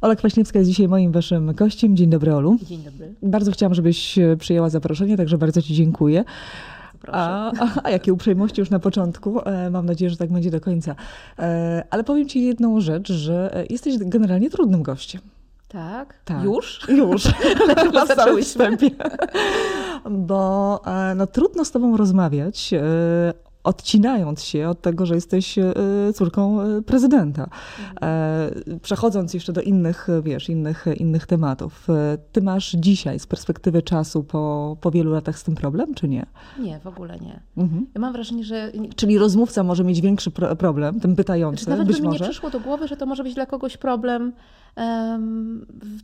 Ola Kwaśniewska jest dzisiaj moim waszym gościem. Dzień dobry, Olu. Dzień dobry. Bardzo chciałam, żebyś e, przyjęła zaproszenie, także bardzo ci dziękuję. A, a, a jakie uprzejmości już na początku. E, mam nadzieję, że tak będzie do końca. E, ale powiem ci jedną rzecz, że jesteś generalnie trudnym gościem. Tak? Tak. Już? Już. na całym zaczęłyśmy. wstępie. Bo no, trudno z tobą rozmawiać, odcinając się od tego, że jesteś e, córką e, prezydenta. E, Przechodząc jeszcze do innych, wiesz, innych, innych tematów. Ty masz dzisiaj z perspektywy czasu po, po wielu latach z tym problem, czy nie? Nie, w ogóle nie. Mhm. Ja mam wrażenie, że Czyli rozmówca może mieć większy pro- problem, ten pytający, Znaczy, nawet być by mi może. nie przyszło do głowy, że to może być dla kogoś problem. em, w...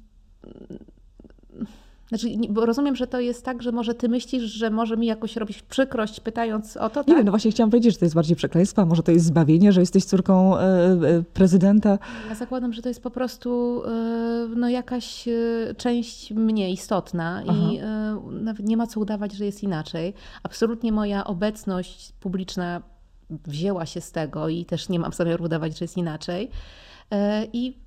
Znaczy, bo rozumiem, że to jest tak, że może ty myślisz, że może mi jakoś robić przykrość, pytając o to, Nie tak? wiem, no właśnie chciałam powiedzieć, że to jest bardziej przekleństwo, a może to jest zbawienie, że jesteś córką e, e, prezydenta. Ja zakładam, że to jest po prostu e, no, jakaś e, część mnie istotna i e, nawet nie ma co udawać, że jest inaczej. Absolutnie moja obecność publiczna wzięła się z tego i też nie mam zamiaru udawać, że jest inaczej. E, I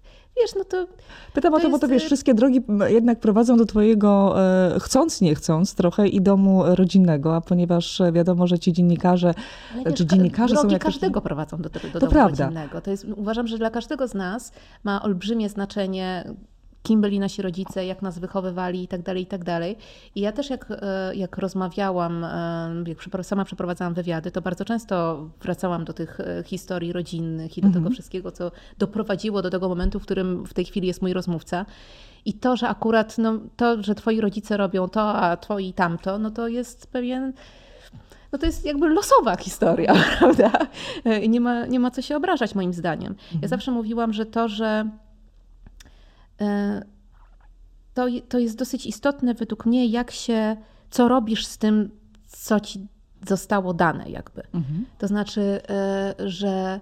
wiesz, no to Pytam o To to, bo to jest, wiesz, y- wszystkie drogi jednak prowadzą do twojego, e, chcąc, nie chcąc, trochę i domu rodzinnego, a ponieważ e, wiadomo, że ci dziennikarze, wiesz, ka- dziennikarze są drogi jakoś- każdego prowadzą do, do, do To domu prawda. rodzinnego. To jest, uważam, że dla każdego z nas ma olbrzymie znaczenie, kim byli nasi rodzice, jak nas wychowywali i tak dalej, i tak dalej. I ja też jak, e, jak rozmawiałam, e, jak sama przeprowadzałam wywiady, to bardzo często wracałam do tych e, historii rodzinnych i do Mhm. tego wszystkiego, co doprowadziło do tego momentu, w którym w tej chwili jest mój rozmówca. I to, że akurat no, to, że twoi rodzice robią to, a twoi tamto, no to jest pewien no to jest jakby losowa historia, prawda? I nie ma, nie ma co się obrażać moim zdaniem. Ja zawsze mówiłam, że to, że to, to jest dosyć istotne według mnie, jak się, co robisz z tym, co ci zostało dane jakby. Mhm. To znaczy, e, że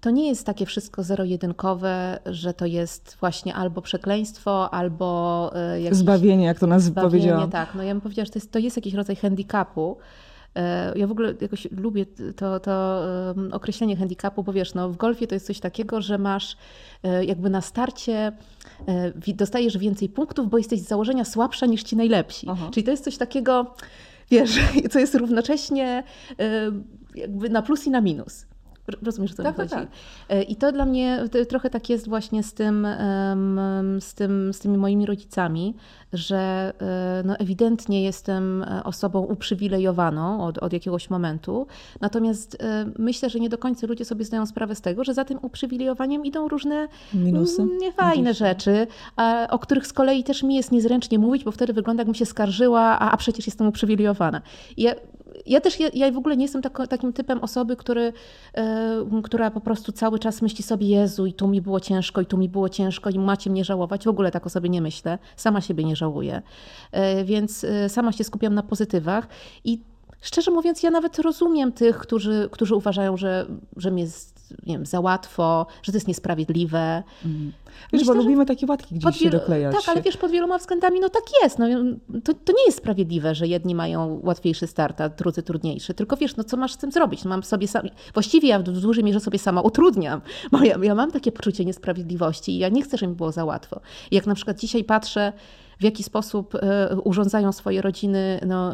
to nie jest takie wszystko zero-jedynkowe, że to jest właśnie albo przekleństwo, albo e, jakiś zbawienie, jak to nas Zbawienie, powiedziałam. tak. No ja bym powiedziała, że to jest, to jest jakiś rodzaj handicapu. E, Ja w ogóle jakoś lubię to, to określenie handicapu, bo wiesz, no w golfie to jest coś takiego, że masz e, jakby na starcie e, dostajesz więcej punktów, bo jesteś z założenia słabsza niż ci najlepsi. Aha. Czyli to jest coś takiego, wiesz, co jest równocześnie jakby na plus i na minus. Rozumiesz, co Tak, mi tak, chodzi? E, I to dla mnie trochę tak jest właśnie z, tym, z, tym, z tymi moimi rodzicami, że e, no, ewidentnie jestem e, osobą uprzywilejowaną od, od jakiegoś momentu. Natomiast myślę, że nie do końca ludzie sobie zdają sprawę z tego, że za tym uprzywilejowaniem idą różne Minusy? mm, niefajne Gdzieś. rzeczy, o których z kolei też mi jest niezręcznie mówić, bo wtedy wygląda, jakbym się skarżyła, a, a przecież jestem uprzywilejowana. I Ja, ja też, ja, ja w ogóle nie jestem tako, takim typem osoby, który, e, która po prostu cały czas myśli sobie, Jezu, i tu mi było ciężko, i tu mi było ciężko, i macie mnie żałować. W ogóle tak o sobie nie myślę. Sama siebie nie żałuję. E, więc e, sama się skupiam na pozytywach i Szczerze mówiąc, ja nawet rozumiem tych, którzy, którzy uważają, że, że jest nie wiem, za łatwo, że to jest niesprawiedliwe. Mhm. Wiesz, Myślę, bo lubimy takie łatki gdzieś się doklejać. Tak, ale wiesz, pod wieloma względami no tak jest. No, to, to nie jest sprawiedliwe, że jedni mają łatwiejszy start, a drudzy trudniejszy. Tylko wiesz, no co masz z tym zrobić? No, mam sobie sam... Właściwie ja w dużej mierze sobie sama utrudniam, bo ja, ja mam takie poczucie niesprawiedliwości i ja nie chcę, żeby mi było za łatwo. I jak na przykład dzisiaj patrzę, w jaki sposób e, urządzają swoje rodziny, no...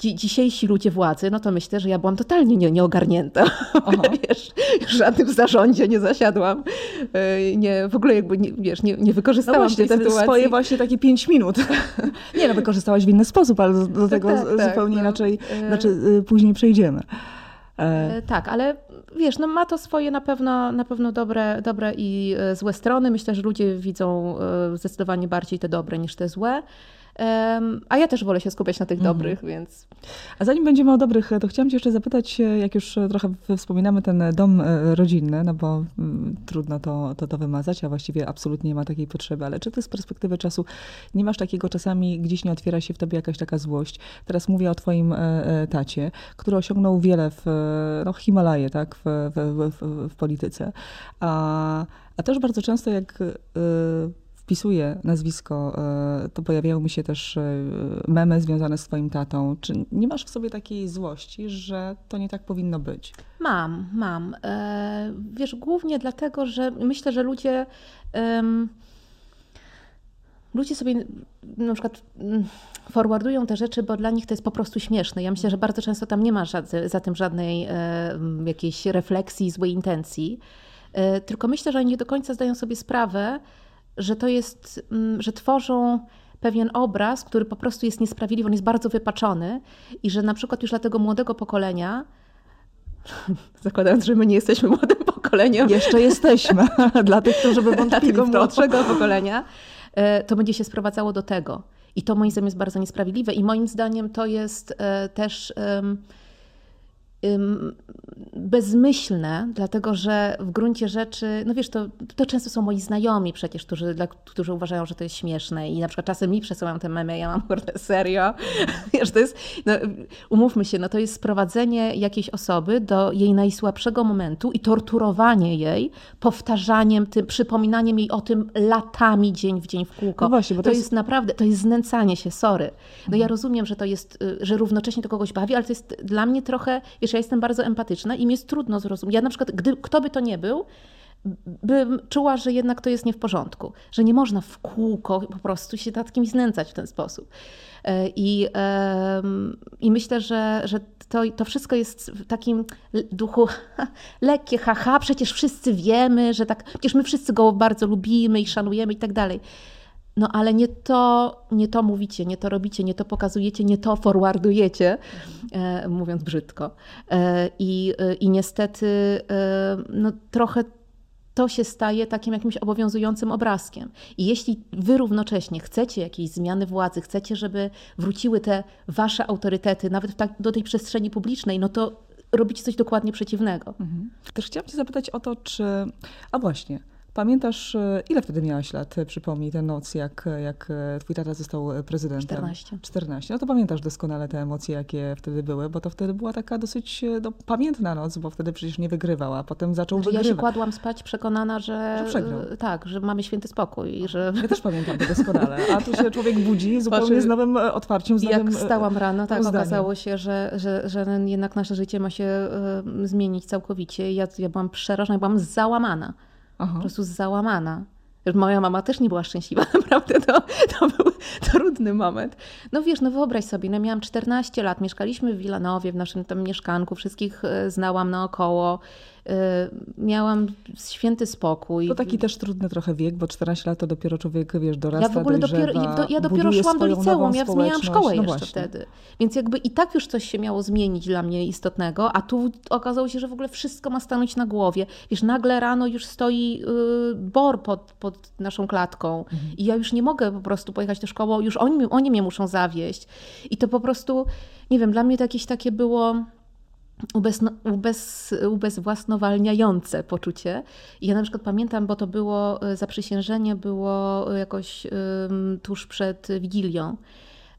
Dzi- dzisiejsi ludzie władzy, no to myślę, że ja byłam totalnie nie, nieogarnięta. Wiesz, w żadnym zarządzie nie zasiadłam. E, Nie, w ogóle jakby, nie, wiesz, nie, nie No wykorzystałam właśnie, tej te sytuacji. swoje właśnie takie pięć minut. nie, no wykorzystałaś w inny sposób, ale do, do tego tak, tak, zupełnie no. inaczej, E, znaczy y, później przejdziemy. E, E, Tak, ale wiesz, no ma to swoje na pewno, na pewno dobre, dobre i e, złe strony. Myślę, że ludzie widzą zdecydowanie bardziej te dobre niż te złe. A ja też wolę się skupiać na tych Mhm. dobrych, więc A zanim będziemy o dobrych, to chciałam cię jeszcze zapytać, e, jak już e, trochę wspominamy ten dom e, rodzinny, no bo mm, trudno to, to, to wymazać, a właściwie absolutnie nie ma takiej potrzeby, ale czy ty z perspektywy czasu nie masz takiego czasami, gdzieś nie otwiera się w tobie jakaś taka złość? Teraz mówię o twoim tacie, który osiągnął wiele w no, Himalaje, tak, w, w, w, w polityce, a, a też bardzo często jak wpisuję nazwisko, e, to pojawiają mi się też e, memy związane z twoim tatą. Czy nie masz w sobie takiej złości, że to nie tak powinno być? mam, mam. E, Wiesz, głównie dlatego, że myślę, że ludzie ludzie sobie na przykład mm, forwardują te rzeczy, bo dla nich to jest po prostu śmieszne. Ja myślę, że bardzo często tam nie ma za tym żadnej jakiejś refleksji, złej intencji. Tylko myślę, że oni nie do końca zdają sobie sprawę, że to jest, mm, że tworzą pewien obraz, który po prostu jest niesprawiedliwy, on jest bardzo wypaczony i że na przykład już dla tego młodego pokolenia, zakładając, że my nie jesteśmy młodym pokoleniem. Jeszcze jesteśmy, dla tych, którzy by wątpili tego młodszego pokolenia, e, to będzie się sprowadzało do tego. I to moim zdaniem jest bardzo niesprawiedliwe i moim zdaniem to jest e, też bezmyślne, dlatego że w gruncie rzeczy, no wiesz, to, to często są moi znajomi przecież, którzy, dla, którzy uważają, że to jest śmieszne i na przykład czasem mi przesyłają te memy, ja mam kurde serio. Wiesz, to jest, no, umówmy się, no to jest sprowadzenie jakiejś osoby do jej najsłabszego momentu i torturowanie jej, powtarzaniem tym, przypominaniem jej o tym latami, dzień w dzień w kółko. No właśnie, bo to, to jest... jest... naprawdę, to jest znęcanie się, sorry. No mhm. ja rozumiem, że to jest, y, że równocześnie to kogoś bawi, ale to jest dla mnie trochę, wiesz, ja jestem bardzo empatyczna i mi jest trudno zrozumieć. Ja na przykład, gdy, kto by to nie był, bym czuła, że jednak to jest nie w porządku, że nie można w kółko po prostu się nad kimś znęcać w ten sposób. E, I, i myślę, że, że to, to wszystko jest w takim duchu lekkie, haha, przecież wszyscy wiemy, że tak, przecież my wszyscy go bardzo lubimy i szanujemy i tak dalej. No ale nie to, nie to mówicie, nie to robicie, nie to pokazujecie, nie to forwardujecie, e, mówiąc brzydko. E, i, e, I niestety no, trochę to się staje takim jakimś obowiązującym obrazkiem. I jeśli wy równocześnie chcecie jakiejś zmiany władzy, chcecie, żeby wróciły te wasze autorytety, nawet tak, do tej przestrzeni publicznej, no to robicie coś dokładnie przeciwnego. Mhm. Też chciałam cię zapytać o to, czy... A właśnie, Pamiętasz, e, ile wtedy miałaś lat, e, przypomnij, tę noc, jak, jak e, twój tata został prezydentem? 14. 14. No to pamiętasz doskonale te emocje, jakie wtedy były, bo to wtedy była taka dosyć no, pamiętna noc, bo wtedy przecież nie wygrywał, a potem zaczął znaczy, wygrywać. Ja się kładłam spać przekonana, że, że przegrał. Tak, że mamy święty spokój. Że... Ja też pamiętam to doskonale, a tu się człowiek budzi zupełnie znaczy, z nowym otwarciem, z nowym Jak stałam rano, tak, okazało się, że, że, że jednak nasze życie ma się zmienić całkowicie. Ja, ja byłam przerażona, ja byłam załamana. Aha. po prostu załamana. Moja mama też nie była szczęśliwa, naprawdę to, to był trudny moment. No wiesz, no wyobraź sobie, no miałam 14 lat, mieszkaliśmy w Wilanowie, w naszym tam mieszkanku, wszystkich e, znałam naokoło. Y, miałam święty spokój. To taki też trudny trochę wiek, bo 14 lat to dopiero człowiek, wiesz, dorasta, Ja w ogóle dojrzewa, dopiero, ja, ja dopiero szłam do liceum, ja zmieniałam szkołę no jeszcze właśnie. wtedy. Więc jakby i tak już coś się miało zmienić dla mnie istotnego, a tu okazało się, że w ogóle wszystko ma stanąć na głowie. Wiesz, nagle rano już stoi y, bor pod, pod naszą klatką mhm. i ja już nie mogę po prostu pojechać do szkoły, już oni, oni mnie muszą zawieść. I to po prostu, nie wiem, dla mnie to jakieś takie było ubez, ubezwłasnowalniające poczucie. I ja na przykład pamiętam, bo to było e, zaprzysiężenie, było jakoś um, tuż przed Wigilią.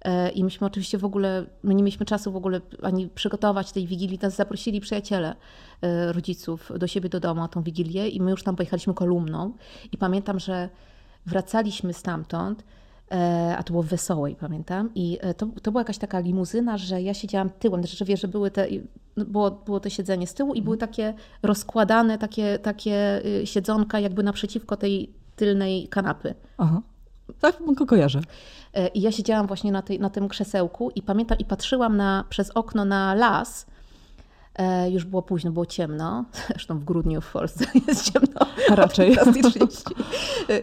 E, I myśmy oczywiście w ogóle, my nie mieliśmy czasu w ogóle ani przygotować tej Wigilii. Nas zaprosili przyjaciele e, rodziców do siebie do domu na tą Wigilię i my już tam pojechaliśmy kolumną. I pamiętam, że wracaliśmy stamtąd E, a to było w Wesołej, pamiętam. I e, to, to była jakaś taka limuzyna, że ja siedziałam tyłem, znaczy, że wiesz, że były te, no, było, było to siedzenie z tyłu i były mhm. takie rozkładane, takie, takie y, siedzonka jakby naprzeciwko tej tylnej kanapy. Aha. Tak, go kojarzę. E, I ja siedziałam właśnie na, tej, na tym krzesełku i pamiętam, i patrzyłam na, przez okno na las, E, już było późno, było ciemno. Zresztą w grudniu w Polsce jest ciemno. A raczej.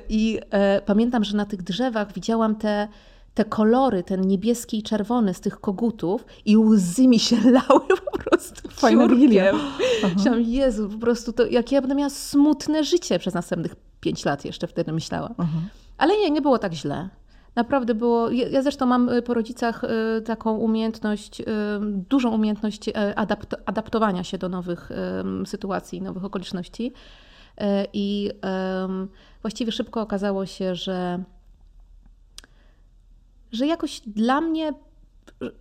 I e, pamiętam, że na tych drzewach widziałam te, te kolory, ten niebieski i czerwony z tych kogutów i łzy mi się lały po prostu Fajne wigilie. Myślałam, Jezu, po prostu to, jak ja będę miała smutne życie przez następnych pięć lat jeszcze wtedy myślałam. Aha. Ale nie, nie było tak źle. Naprawdę było. Ja zresztą mam y, po rodzicach y, taką umiejętność, y, dużą umiejętność adapt, adaptowania się do nowych sytuacji, nowych okoliczności. I właściwie szybko okazało się, że, że jakoś dla mnie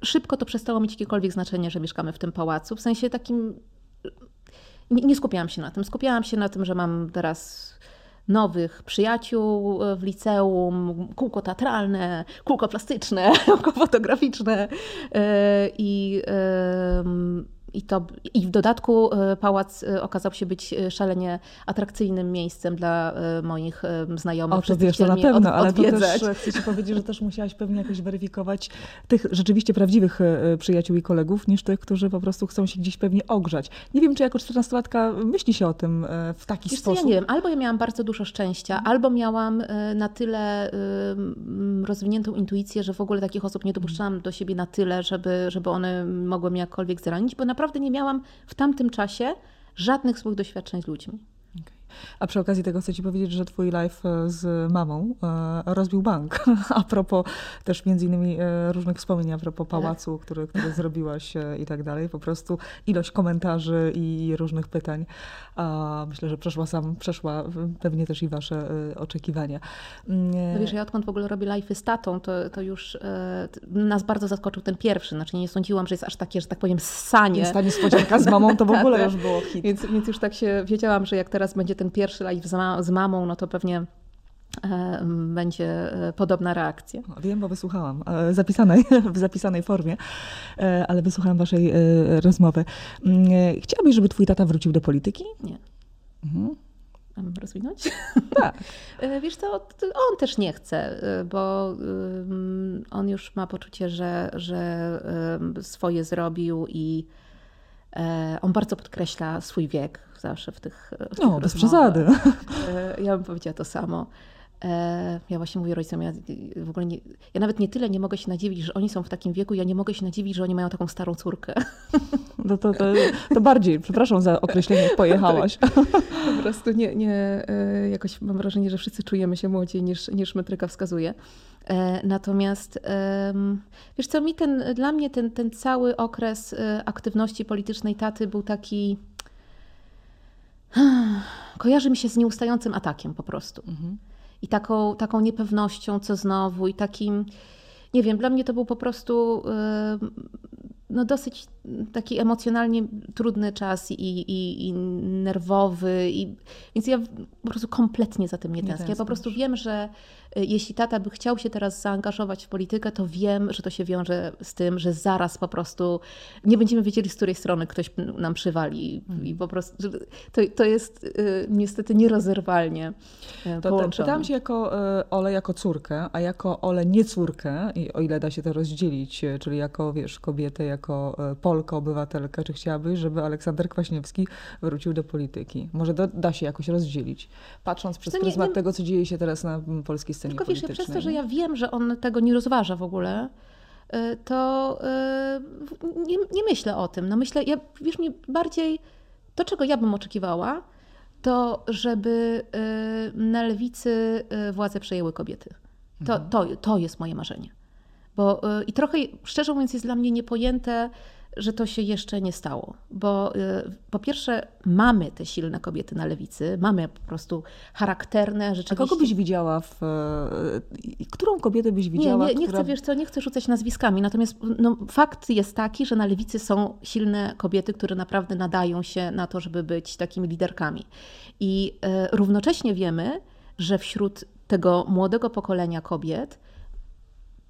szybko to przestało mieć jakiekolwiek znaczenie, że mieszkamy w tym pałacu. W sensie takim. Nie, nie skupiałam się na tym. Skupiałam się na tym, że mam teraz nowych przyjaciół e, w liceum, kółko teatralne, kółko plastyczne, kółko fotograficzne e, i I, to, I w dodatku e, pałac e, okazał się być e, szalenie atrakcyjnym miejscem dla moich znajomych. O, to wiesz, to na pewno, ale to też chcę ci powiedzieć, że też musiałaś pewnie jakoś weryfikować tych rzeczywiście prawdziwych przyjaciół i kolegów, niż tych, którzy po prostu chcą się gdzieś pewnie ogrzać. Nie wiem, czy jako 14-latka myśli się o tym w taki wiesz, sposób. ja nie wiem, albo ja miałam bardzo dużo szczęścia, mhm. albo miałam na tyle rozwiniętą intuicję, że w ogóle takich osób nie dopuszczałam do siebie na tyle, żeby, żeby one mogły mnie jakkolwiek zranić, bo naprawdę naprawdę nie miałam w tamtym czasie żadnych złych doświadczeń z ludźmi. A przy okazji tego chcę ci powiedzieć, że twój live e, z mamą e, rozbił bank. A propos też między innymi e, różnych wspomnień, a propos pałacu, który, który zrobiłaś i tak dalej. Po prostu ilość komentarzy i różnych pytań. A myślę, że przeszła sam, przeszła pewnie też i wasze oczekiwania. Mm, no wiesz, ja odkąd w ogóle robię live z tatą, to, to już nas bardzo zaskoczył ten pierwszy. Znaczy nie sądziłam, że jest aż takie, że tak powiem, ssanie. Ta niespodzianka z mamą, to w ogóle już było hit. Więc, więc już tak się wiedziałam, że jak teraz będzie ten pierwszy live z, ma z mamą, no to pewnie e, będzie e, podobna reakcja. Wiem, bo wysłuchałam e, zapisanej, w zapisanej formie, ale wysłuchałam waszej rozmowy. Mm, chciałabyś, żeby twój tata wrócił do polityki? Nie. Mhm. Mam rozwinąć? Tak. Wiesz co, on też nie chce, bo on już ma poczucie, że, że swoje zrobił i on bardzo podkreśla swój wiek zawsze w tych. W no, bez przesady. E, ja bym powiedziała to samo. E, ja właśnie mówię rodzicom, ja w ogóle nie, ja nawet nie tyle nie mogę się nadziwić, że oni są w takim wieku, ja nie mogę się nadziwić, że oni mają taką starą córkę. No to, to, to bardziej, przepraszam za określenie, pojechałaś. Po prostu nie, nie, e, jakoś mam wrażenie, że wszyscy czujemy się młodziej niż, niż metryka wskazuje. Natomiast wiesz co, mi ten, dla mnie ten, ten cały okres aktywności politycznej taty był taki kojarzy mi się z nieustającym atakiem po prostu. Mhm. I taką, taką niepewnością, co znowu, i takim, nie wiem, dla mnie to był po prostu no dosyć taki emocjonalnie trudny czas i, i, i nerwowy. I, więc ja po prostu kompletnie za tym nie, nie tęsknię. Ja po prostu wiem, że jeśli tata by chciał się teraz zaangażować w politykę, to wiem, że to się wiąże z tym, że zaraz po prostu nie będziemy wiedzieli, z której strony ktoś nam przywali. Hmm. I po prostu to, to jest y, niestety nierozerwalnie y, to, połączone. Pytałam cię jako Ole jako córkę, a jako Ole nie córkę, o ile da się to rozdzielić, czyli jako wiesz, kobietę, jako Polkę, obywatelkę, czy chciałabyś, żeby Aleksander Kwaśniewski wrócił do polityki? Może da, da się jakoś rozdzielić, patrząc przez pryzmat nie, tego, co dzieje się teraz na polskiej scenie tylko wiesz, przez to, że ja wiem, że on tego nie rozważa w ogóle, y, to y, nie, nie myślę o tym. No myślę, ja, wiesz mi, bardziej to, czego ja bym oczekiwała, to żeby y, na lewicy władze przejęły kobiety. To, mhm. to, to jest moje marzenie. Bo i trochę, szczerze mówiąc, jest dla mnie niepojęte, że to się jeszcze nie stało, bo y, po pierwsze mamy te silne kobiety na lewicy, mamy po prostu charakterne rzeczywiście... A kogo byś widziała w... Y, którą kobietę byś widziała? Nie, nie, nie która... chcę, wiesz co, nie chcę rzucać nazwiskami, natomiast no, fakt jest taki, że na lewicy są silne kobiety, które naprawdę nadają się na to, żeby być takimi liderkami. I y, równocześnie wiemy, że wśród tego młodego pokolenia kobiet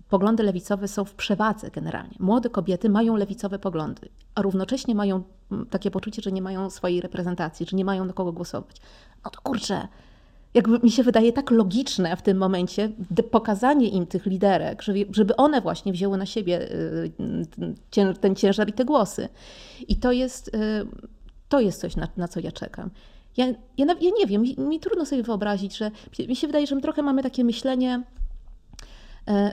poglądy lewicowe są w przewadze generalnie. Młode kobiety mają lewicowe poglądy, a równocześnie mają mm, takie poczucie, że nie mają swojej reprezentacji, że nie mają na kogo głosować. No to kurczę, jakby mi się wydaje tak logiczne w tym momencie pokazanie im tych liderek, żeby one właśnie wzięły na siebie y, ten ciężar i te głosy. I to jest, y, to jest coś, na, na co ja czekam. Ja, ja, ja nie wiem, mi, mi, trudno sobie wyobrazić, że mi się wydaje, że my trochę mamy takie myślenie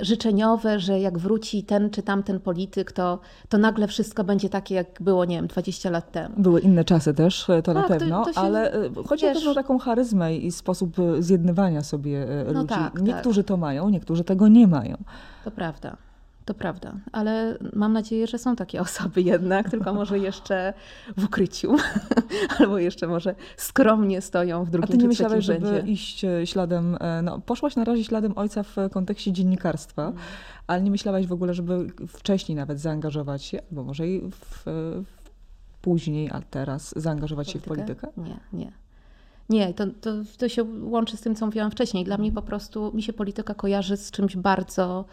życzeniowe, że jak wróci ten czy tamten polityk, to, to nagle wszystko będzie takie, jak było, nie wiem, 20 lat temu. Były inne czasy też, e, to tak, na pewno, to, to się, ale e, chodzi wiesz, o taką charyzmę i sposób zjednywania sobie no ludzi. Tak, niektórzy tak. to mają, niektórzy tego nie mają. To prawda. To prawda, ale mam nadzieję, że są takie osoby jednak, tylko może jeszcze w ukryciu, albo jeszcze może skromnie stoją w drugim A ty nie myślałeś, żeby iść e, śladem, e, no poszłaś na razie śladem ojca w kontekście dziennikarstwa, mm. ale nie myślałaś w ogóle, żeby wcześniej nawet zaangażować się, albo może i w, w później, a teraz zaangażować politykę? się w politykę? Nie, nie. Nie, to, to, to się łączy z tym, co mówiłam wcześniej. Dla mnie po prostu, mi się polityka kojarzy z czymś bardzo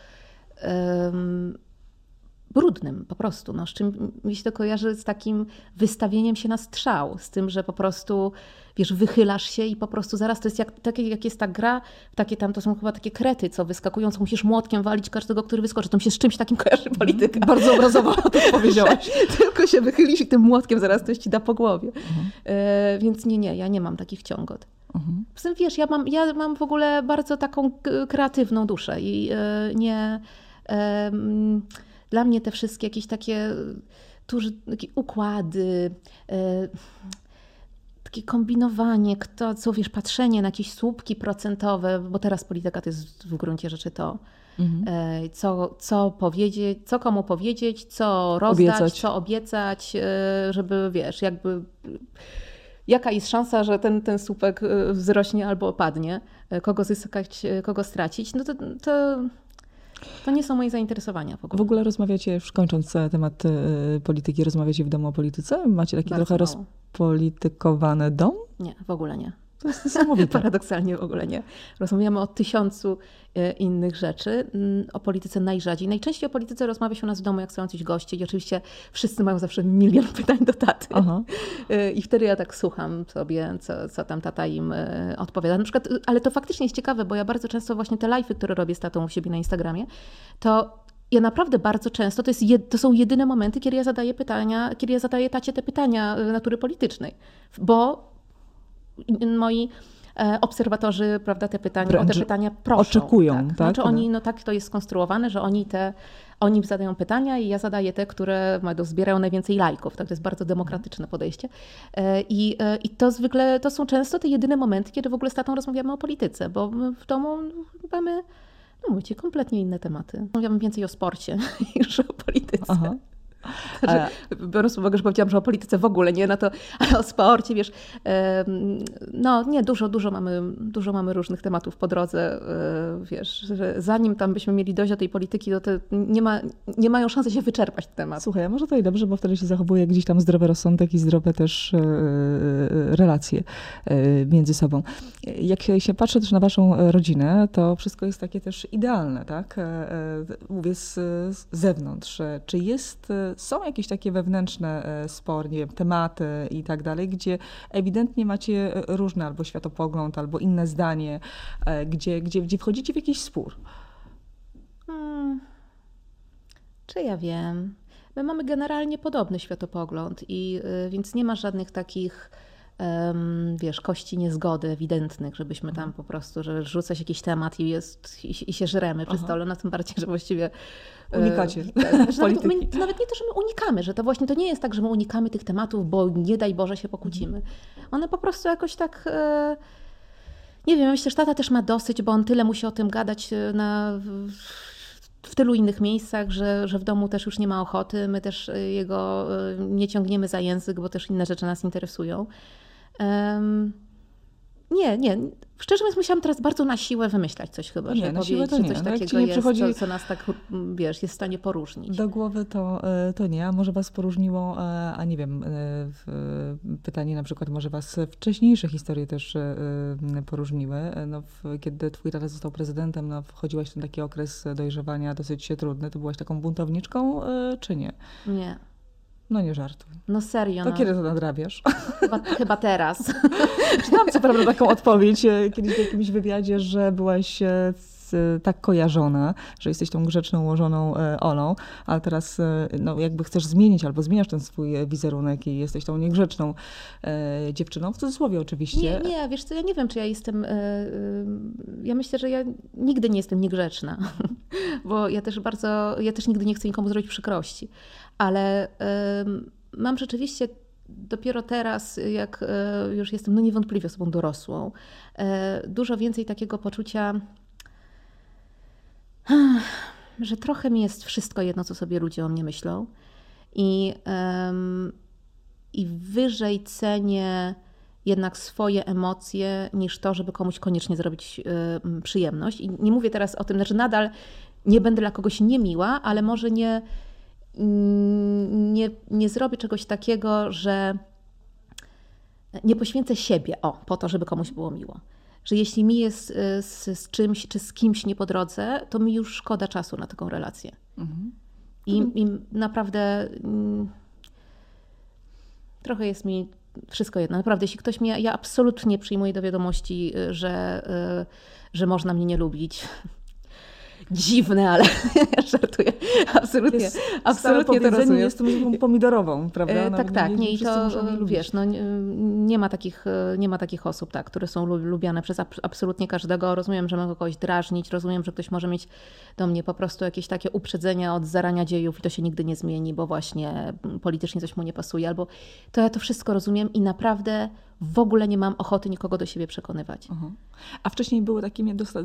brudnym po prostu, no, z czym mi się to kojarzy z takim wystawieniem się na strzał, z tym, że po prostu, wiesz, wychylasz się i po prostu zaraz to jest jak, takie, jak jest ta gra, takie tam, to są chyba takie krety, co wyskakują, co musisz młotkiem walić każdego, który wyskoczy, to mi się z czymś takim kojarzy polityka. Bardzo obrazowo to powiedziałaś. Tylko się wychylisz i tym młotkiem zaraz ktoś ci da po głowie. E, więc nie, nie, ja nie mam takich ciągot. Mhm. Poza tym, wiesz, ja mam, ja mam w ogóle bardzo taką kreatywną duszę i e, nie... dla mnie te wszystkie jakieś takie, tuż, takie układy, e, takie kombinowanie, kto, co wiesz, patrzenie na jakieś słupki procentowe, bo teraz polityka to jest w gruncie rzeczy to, Mhm. e, co, co powiedzieć, co komu powiedzieć, co rozdać, Obiecać. co obiecać, e, żeby wiesz, jakby jaka jest szansa, że ten, ten słupek e, wzrośnie albo opadnie, e, kogo zyskać, e, kogo stracić, no to, to, to nie są moje zainteresowania w ogóle. W ogóle rozmawiacie, już kończąc temat e, polityki, rozmawiacie w domu o polityce? Macie taki Bardzo trochę mało. rozpolitykowany dom? Nie, w ogóle nie. To jest niesamowite. Paradoksalnie w ogóle nie. Rozmawiamy o tysiącu e, innych rzeczy. Mm, O polityce najrzadziej. Najczęściej o polityce rozmawia się u nas w domu, jak są jacyś goście i oczywiście wszyscy mają zawsze milion pytań do taty. Aha. E, I wtedy ja tak słucham sobie, co, co tam tata im e, odpowiada. Na przykład, ale to faktycznie jest ciekawe, bo ja bardzo często właśnie te live'y, które robię z tatą u siebie na Instagramie, to ja naprawdę bardzo często, to, jed, to są jedyne momenty, kiedy ja zadaję pytania, kiedy ja zadaję tacie te pytania natury politycznej. Bo moi e, obserwatorzy, prawda, te pytania, o te pytania proszą. oczekują, tak? tak? Znaczy oni, no tak to jest skonstruowane, że oni te, oni zadają pytania i ja zadaję te, które zbierają najwięcej lajków. Tak, to jest bardzo demokratyczne podejście. E, I, e, I to zwykle, to są często te jedyne momenty, kiedy w ogóle z tatą rozmawiamy o polityce, bo w domu mamy, no mówicie, kompletnie inne tematy. Rozmawiamy więcej o sporcie niż o polityce. Aha. Że, biorąc pod uwagę, że powiedziałam, że o polityce w ogóle nie, no to ale o sporcie, wiesz, no nie, dużo, dużo mamy, dużo mamy różnych tematów po drodze, e, wiesz, że zanim tam byśmy mieli dojść do tej polityki, to nie, ma, nie mają szansy się wyczerpać te tematy. Słuchaj, a może to i dobrze, bo wtedy się zachowuje gdzieś tam zdrowy rozsądek i zdrowe też e, e, relacje e, między sobą. Jak się, patrzy też na waszą e, rodzinę, to wszystko jest takie też idealne, tak? E, e, Mówię z, z zewnątrz. E, Czy jest, e, są jakieś takie wewnętrzne e, spory, nie wiem, tematy i tak dalej, gdzie ewidentnie macie e, różne albo światopogląd, albo inne zdanie, e, gdzie, gdzie, gdzie wchodzicie w jakiś spór? Hmm. Czy ja wiem? My mamy generalnie podobny światopogląd i y, więc nie ma żadnych takich wiesz, kości niezgody ewidentnych, żebyśmy tam po prostu, że rzuca się jakiś temat i, jest, i, i się żremy przy Aha. stole, no tym bardziej, że właściwie... e, Unikacie tak, że nawet, my, nawet nie to, że my unikamy, że to właśnie to nie jest tak, że my unikamy tych tematów, bo nie daj Boże się pokłócimy. One po prostu jakoś tak... E, nie wiem, myślę, że tata też ma dosyć, bo on tyle musi o tym gadać e, na, w, tylu innych miejscach, że, że w domu też już nie ma ochoty. My też jego nie ciągniemy za język, bo też inne rzeczy nas interesują. Em, nie, nie. Szczerze mówiąc, musiałam teraz bardzo na siłę wymyślać coś chyba, nie, żeby na siłę to nie. coś No takiego nie jest, przychodzi- co, co nas tak, m, wiesz, jest w stanie poróżnić. Do głowy to, e, to nie, a może was poróżniło, e, a nie wiem, e, pytanie na przykład, może was wcześniejsze historie też poróżniły. No, kiedy twój tata został prezydentem, no, wchodziłaś w ten taki okres dojrzewania dosyć trudny, to byłaś taką buntowniczką, czy nie? Nie. No nie żartuj. No serio, To no. kiedy to nadrabiasz? Chyba, chyba teraz. Czytałam co prawda taką odpowiedź e, kiedyś w jakimś wywiadzie, że byłaś e, z, tak kojarzona, że jesteś tą grzeczną, ułożoną e, Olą, ale teraz e, no, jakby chcesz zmienić albo zmieniasz ten swój e, wizerunek i jesteś tą niegrzeczną e, dziewczyną, w cudzysłowie oczywiście. Nie, nie, wiesz co, ja nie wiem, czy ja jestem. e, e, Ja myślę, że ja nigdy nie jestem niegrzeczna, bo ja też bardzo, ja też nigdy nie chcę nikomu zrobić przykrości, ale mam rzeczywiście dopiero teraz, jak e, już jestem no niewątpliwie osobą dorosłą, e, dużo więcej takiego poczucia, że trochę mi jest wszystko jedno, co sobie ludzie o mnie myślą. I, i wyżej cenię jednak swoje emocje niż to, żeby komuś koniecznie zrobić m, przyjemność. I nie mówię teraz o tym, znaczy nadal nie będę dla kogoś niemiła, ale może nie, nie, nie zrobię czegoś takiego, że nie poświęcę siebie o, po to, żeby komuś było miło. Że jeśli mi jest y, z, z czymś czy z kimś nie po drodze, to mi już szkoda czasu na taką relację. Mhm. I, Mhm. i naprawdę mm, trochę jest mi wszystko jedno. Naprawdę, jeśli ktoś mnie, ja absolutnie przyjmuję do wiadomości, y, że, y, że można mnie nie lubić. Dziwne, ale żartuję. Absolutnie, Jest absolutnie to rozumiem. jestem zupą pomidorową, prawda? E, No, tak, tak. Nie, i to wiesz, no, nie, ma takich, e, nie ma takich osób, tak, które są lu- lubiane przez ab- absolutnie każdego. Rozumiem, że mogę kogoś drażnić, rozumiem, że ktoś może mieć do mnie po prostu jakieś takie uprzedzenia od zarania dziejów i to się nigdy nie zmieni, bo właśnie politycznie coś mu nie pasuje, albo to ja to wszystko rozumiem i naprawdę w ogóle nie mam ochoty nikogo do siebie przekonywać. Aha. A wcześniej były takie, dosta,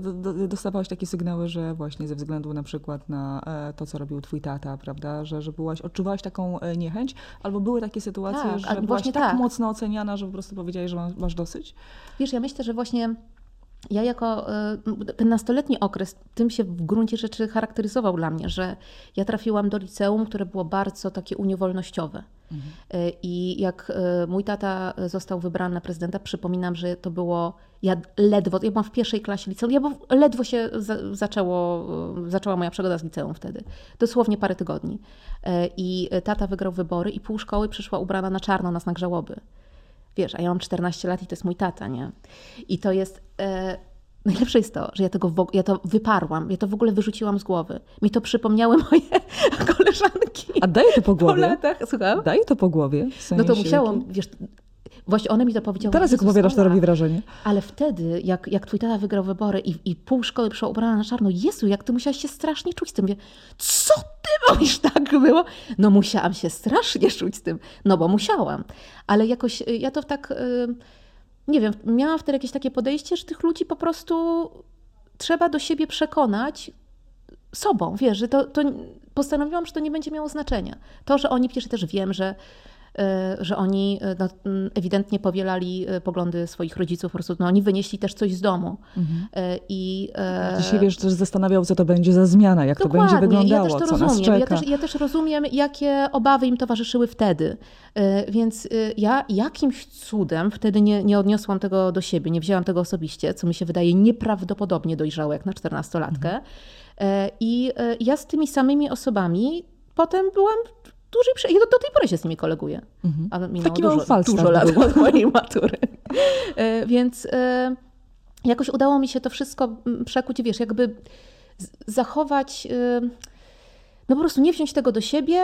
dostawałaś takie sygnały, że właśnie ze względu na przykład na e, to, co robił twój tata, prawda, że, że byłaś, odczuwałaś taką e, niechęć, albo były takie sytuacje, Tak, że byłaś właśnie tak, tak. mocno oceniana, że po prostu powiedziałaś, że ma, masz dosyć? Wiesz, ja myślę, że właśnie ja jako y, ten nastoletni okres tym się w gruncie rzeczy charakteryzował dla mnie, że ja trafiłam do liceum, które było bardzo takie uniewolnościowe. Y, I jak y, mój tata został wybrany na prezydenta, przypominam, że to było, ja ledwo, ja byłam w pierwszej klasie liceum, ja bo ledwo się za, zaczęło, zaczęła moja przygoda z liceum wtedy. Dosłownie parę tygodni. I tata wygrał wybory i pół szkoły przyszła ubrana na czarno nas na grzałoby. Wiesz, a ja mam 14 lat i to jest mój tata, nie? I to jest. E, najlepsze jest to, że ja, tego ja to wyparłam, ja to w ogóle wyrzuciłam z głowy. Mi to przypomniały moje koleżanki A daje to po po głowie? latach. Słucham? Daje to po głowie? W No to sensie musiałam, wiesz, właśnie one mi to powiedziały. Teraz jak opowiadasz, to robi wrażenie. Ale wtedy, jak, jak twój tata wygrał wybory i, i pół szkoły przyszła ubrana na czarno, Jezu, jak ty musiałaś się strasznie czuć z tym. Mówię, co ty mówisz, tak było? No musiałam się strasznie czuć z tym, no bo musiałam. Ale jakoś y, ja to tak, y, nie wiem, miałam wtedy jakieś takie podejście, że tych ludzi po prostu trzeba do siebie przekonać sobą, wiesz, że to, to postanowiłam, że to nie będzie miało znaczenia. To, że oni, przecież też wiem, że że oni e, no, ewidentnie powielali e, poglądy swoich rodziców, po prostu no, oni wynieśli też coś z domu. E, I, e, Dzisiaj wiesz, też zastanawiał, co to będzie za zmiana, jak to będzie wyglądało, ja też to co nas rozumiem. czeka. Ja też, ja też rozumiem, jakie obawy im towarzyszyły wtedy. E, Więc e, ja jakimś cudem wtedy nie, nie odniosłam tego do siebie, nie wzięłam tego osobiście, co mi się wydaje nieprawdopodobnie dojrzałe jak na czternastolatkę. Mhm. E, I e, ja z tymi samymi osobami potem byłam ja do, do tej pory się z nimi koleguję. Mhm. A minęło Taki dużo, dużo lat od mojej matury. E, Więc e, jakoś udało mi się to wszystko mm, przekuć, wiesz, jakby zachować, e, no po prostu nie wziąć tego do siebie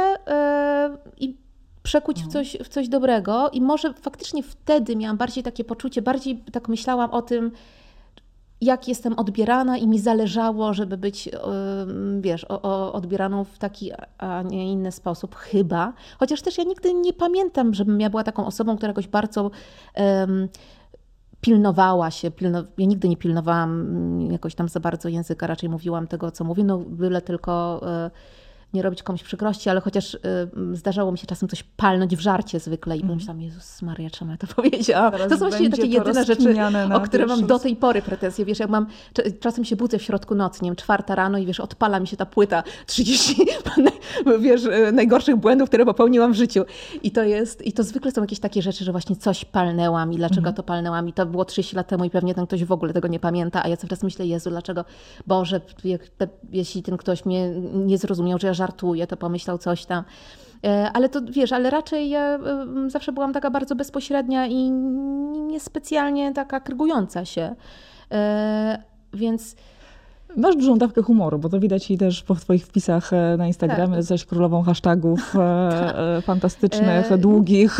i przekuć w coś, w coś dobrego. I może faktycznie wtedy miałam bardziej takie poczucie, bardziej tak myślałam o tym, jak jestem odbierana i mi zależało, żeby być, ym, wiesz, odbieraną w taki, a nie inny sposób, chyba. Chociaż też ja nigdy nie pamiętam, żebym ja była taką osobą, która jakoś bardzo em, pilnowała się. Pilno, ja nigdy nie pilnowałam mm, jakoś tam za bardzo języka, raczej mówiłam tego, co mówię, no byle tylko e, nie robić komuś przykrości, ale chociaż e, zdarzało mi się czasem coś palnąć w żarcie zwykle i pomyślałam, Jezus Maria, czemu ja to powiedziałam? Teraz to są właściwie takie jedyne rzeczy, o które mam do tej pory pretensje. Wiesz, jak mam, cz- czasem się budzę w środku nocy, nie wiem, czwarta rano i wiesz, odpala mi się ta płyta 30, wiesz, e, najgorszych błędów, które popełniłam w życiu. I to jest, i to zwykle są jakieś takie rzeczy, że właśnie coś palnęłam i dlaczego Mhm. to palnęłam i to było 30 lat temu i pewnie ten ktoś w ogóle tego nie pamięta, a ja cały czas myślę, Jezu, dlaczego, Boże, te, jeśli ten ktoś mnie nie zrozumiał, że ja żartuję, to pomyślał coś tam. E, Ale to wiesz, ale raczej ja em, zawsze byłam taka bardzo bezpośrednia i niespecjalnie taka krygująca się. E, Więc Masz dużą dawkę humoru, bo to widać i też po twoich wpisach e, na Instagramie. Tak. Jesteś królową hashtagów e, e, fantastycznych, E, długich.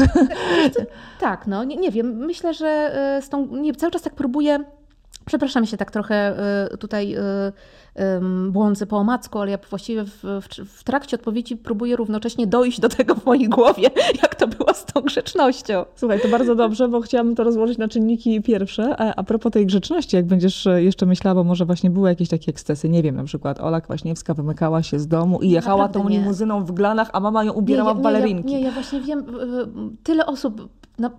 tak, no nie, nie wiem. Myślę, że e, z tą, nie, cały czas tak próbuję. Przepraszam się tak trochę e, tutaj em, błądzę po omacku, ale ja właściwie w, w, w trakcie odpowiedzi próbuję równocześnie dojść do tego w mojej głowie, jak to było z tą grzecznością. Słuchaj, to bardzo dobrze, bo chciałabym to rozłożyć na czynniki pierwsze. A, a propos tej grzeczności, jak będziesz e, jeszcze myślała, bo może właśnie były jakieś takie ekscesy, nie wiem, na przykład Ola Kwaśniewska wymykała się z domu i jechała Naprawdę tą nie. limuzyną w glanach, a mama ją ubierała nie, w ja- balerinki. Nie, ja, nie, ja właśnie wiem, y, y, tyle osób na,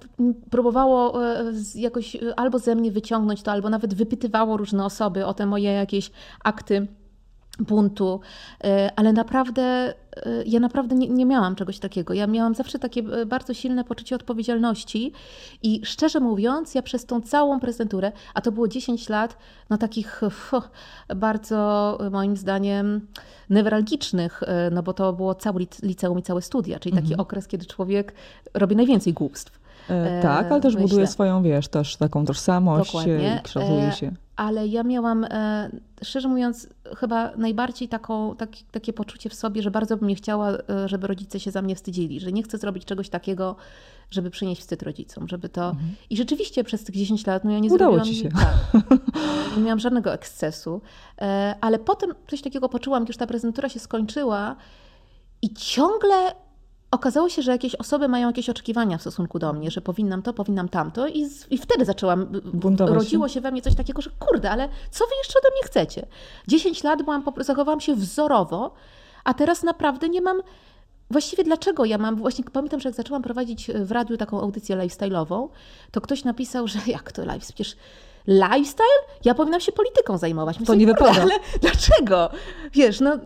próbowało z- jakoś y, albo ze mnie wyciągnąć to, albo nawet wypytywało różne osoby o te moje jakieś akty buntu, e, ale naprawdę e, ja naprawdę nie, nie, miałam czegoś takiego. Ja miałam zawsze takie e, bardzo silne poczucie odpowiedzialności i szczerze mówiąc, ja przez tą całą prezenturę, a to było 10 lat, no takich bardzo moim zdaniem newralgicznych, no bo to było całe liceum i całe studia, czyli taki mhm. okres, kiedy człowiek robi najwięcej głupstw. E, tak, ale też myślę. buduje swoją, wiesz, też taką tożsamość Dokładnie. i kształtuje się ale ja miałam, e, szczerze mówiąc, chyba najbardziej taką, tak, takie poczucie w sobie, że bardzo bym nie chciała, e, żeby rodzice się za mnie wstydzili, że nie chcę zrobić czegoś takiego, żeby przynieść wstyd rodzicom, żeby to... Mhm. I rzeczywiście przez tych 10 lat, no ja nie Udało zrobiłam... ci się. Tak, nie miałam żadnego ekscesu, e, ale potem coś takiego poczułam, już ta prezentura się skończyła i ciągle okazało się, że jakieś osoby mają jakieś oczekiwania w stosunku do mnie, że powinnam to, powinnam tamto i, z, i wtedy zaczęłam, Buntować rodziło się we mnie coś takiego, że kurde, ale co wy jeszcze ode mnie chcecie? 10 lat byłam, zachowałam się wzorowo, a teraz naprawdę nie mam Właściwie dlaczego ja mam, właśnie pamiętam, że jak zaczęłam prowadzić w radiu taką audycję lifestyle'ową, to ktoś napisał, że jak to life, przecież lifestyle? Ja powinnam się polityką zajmować. Myślę, to nie wypada. Ale dlaczego? Wiesz, no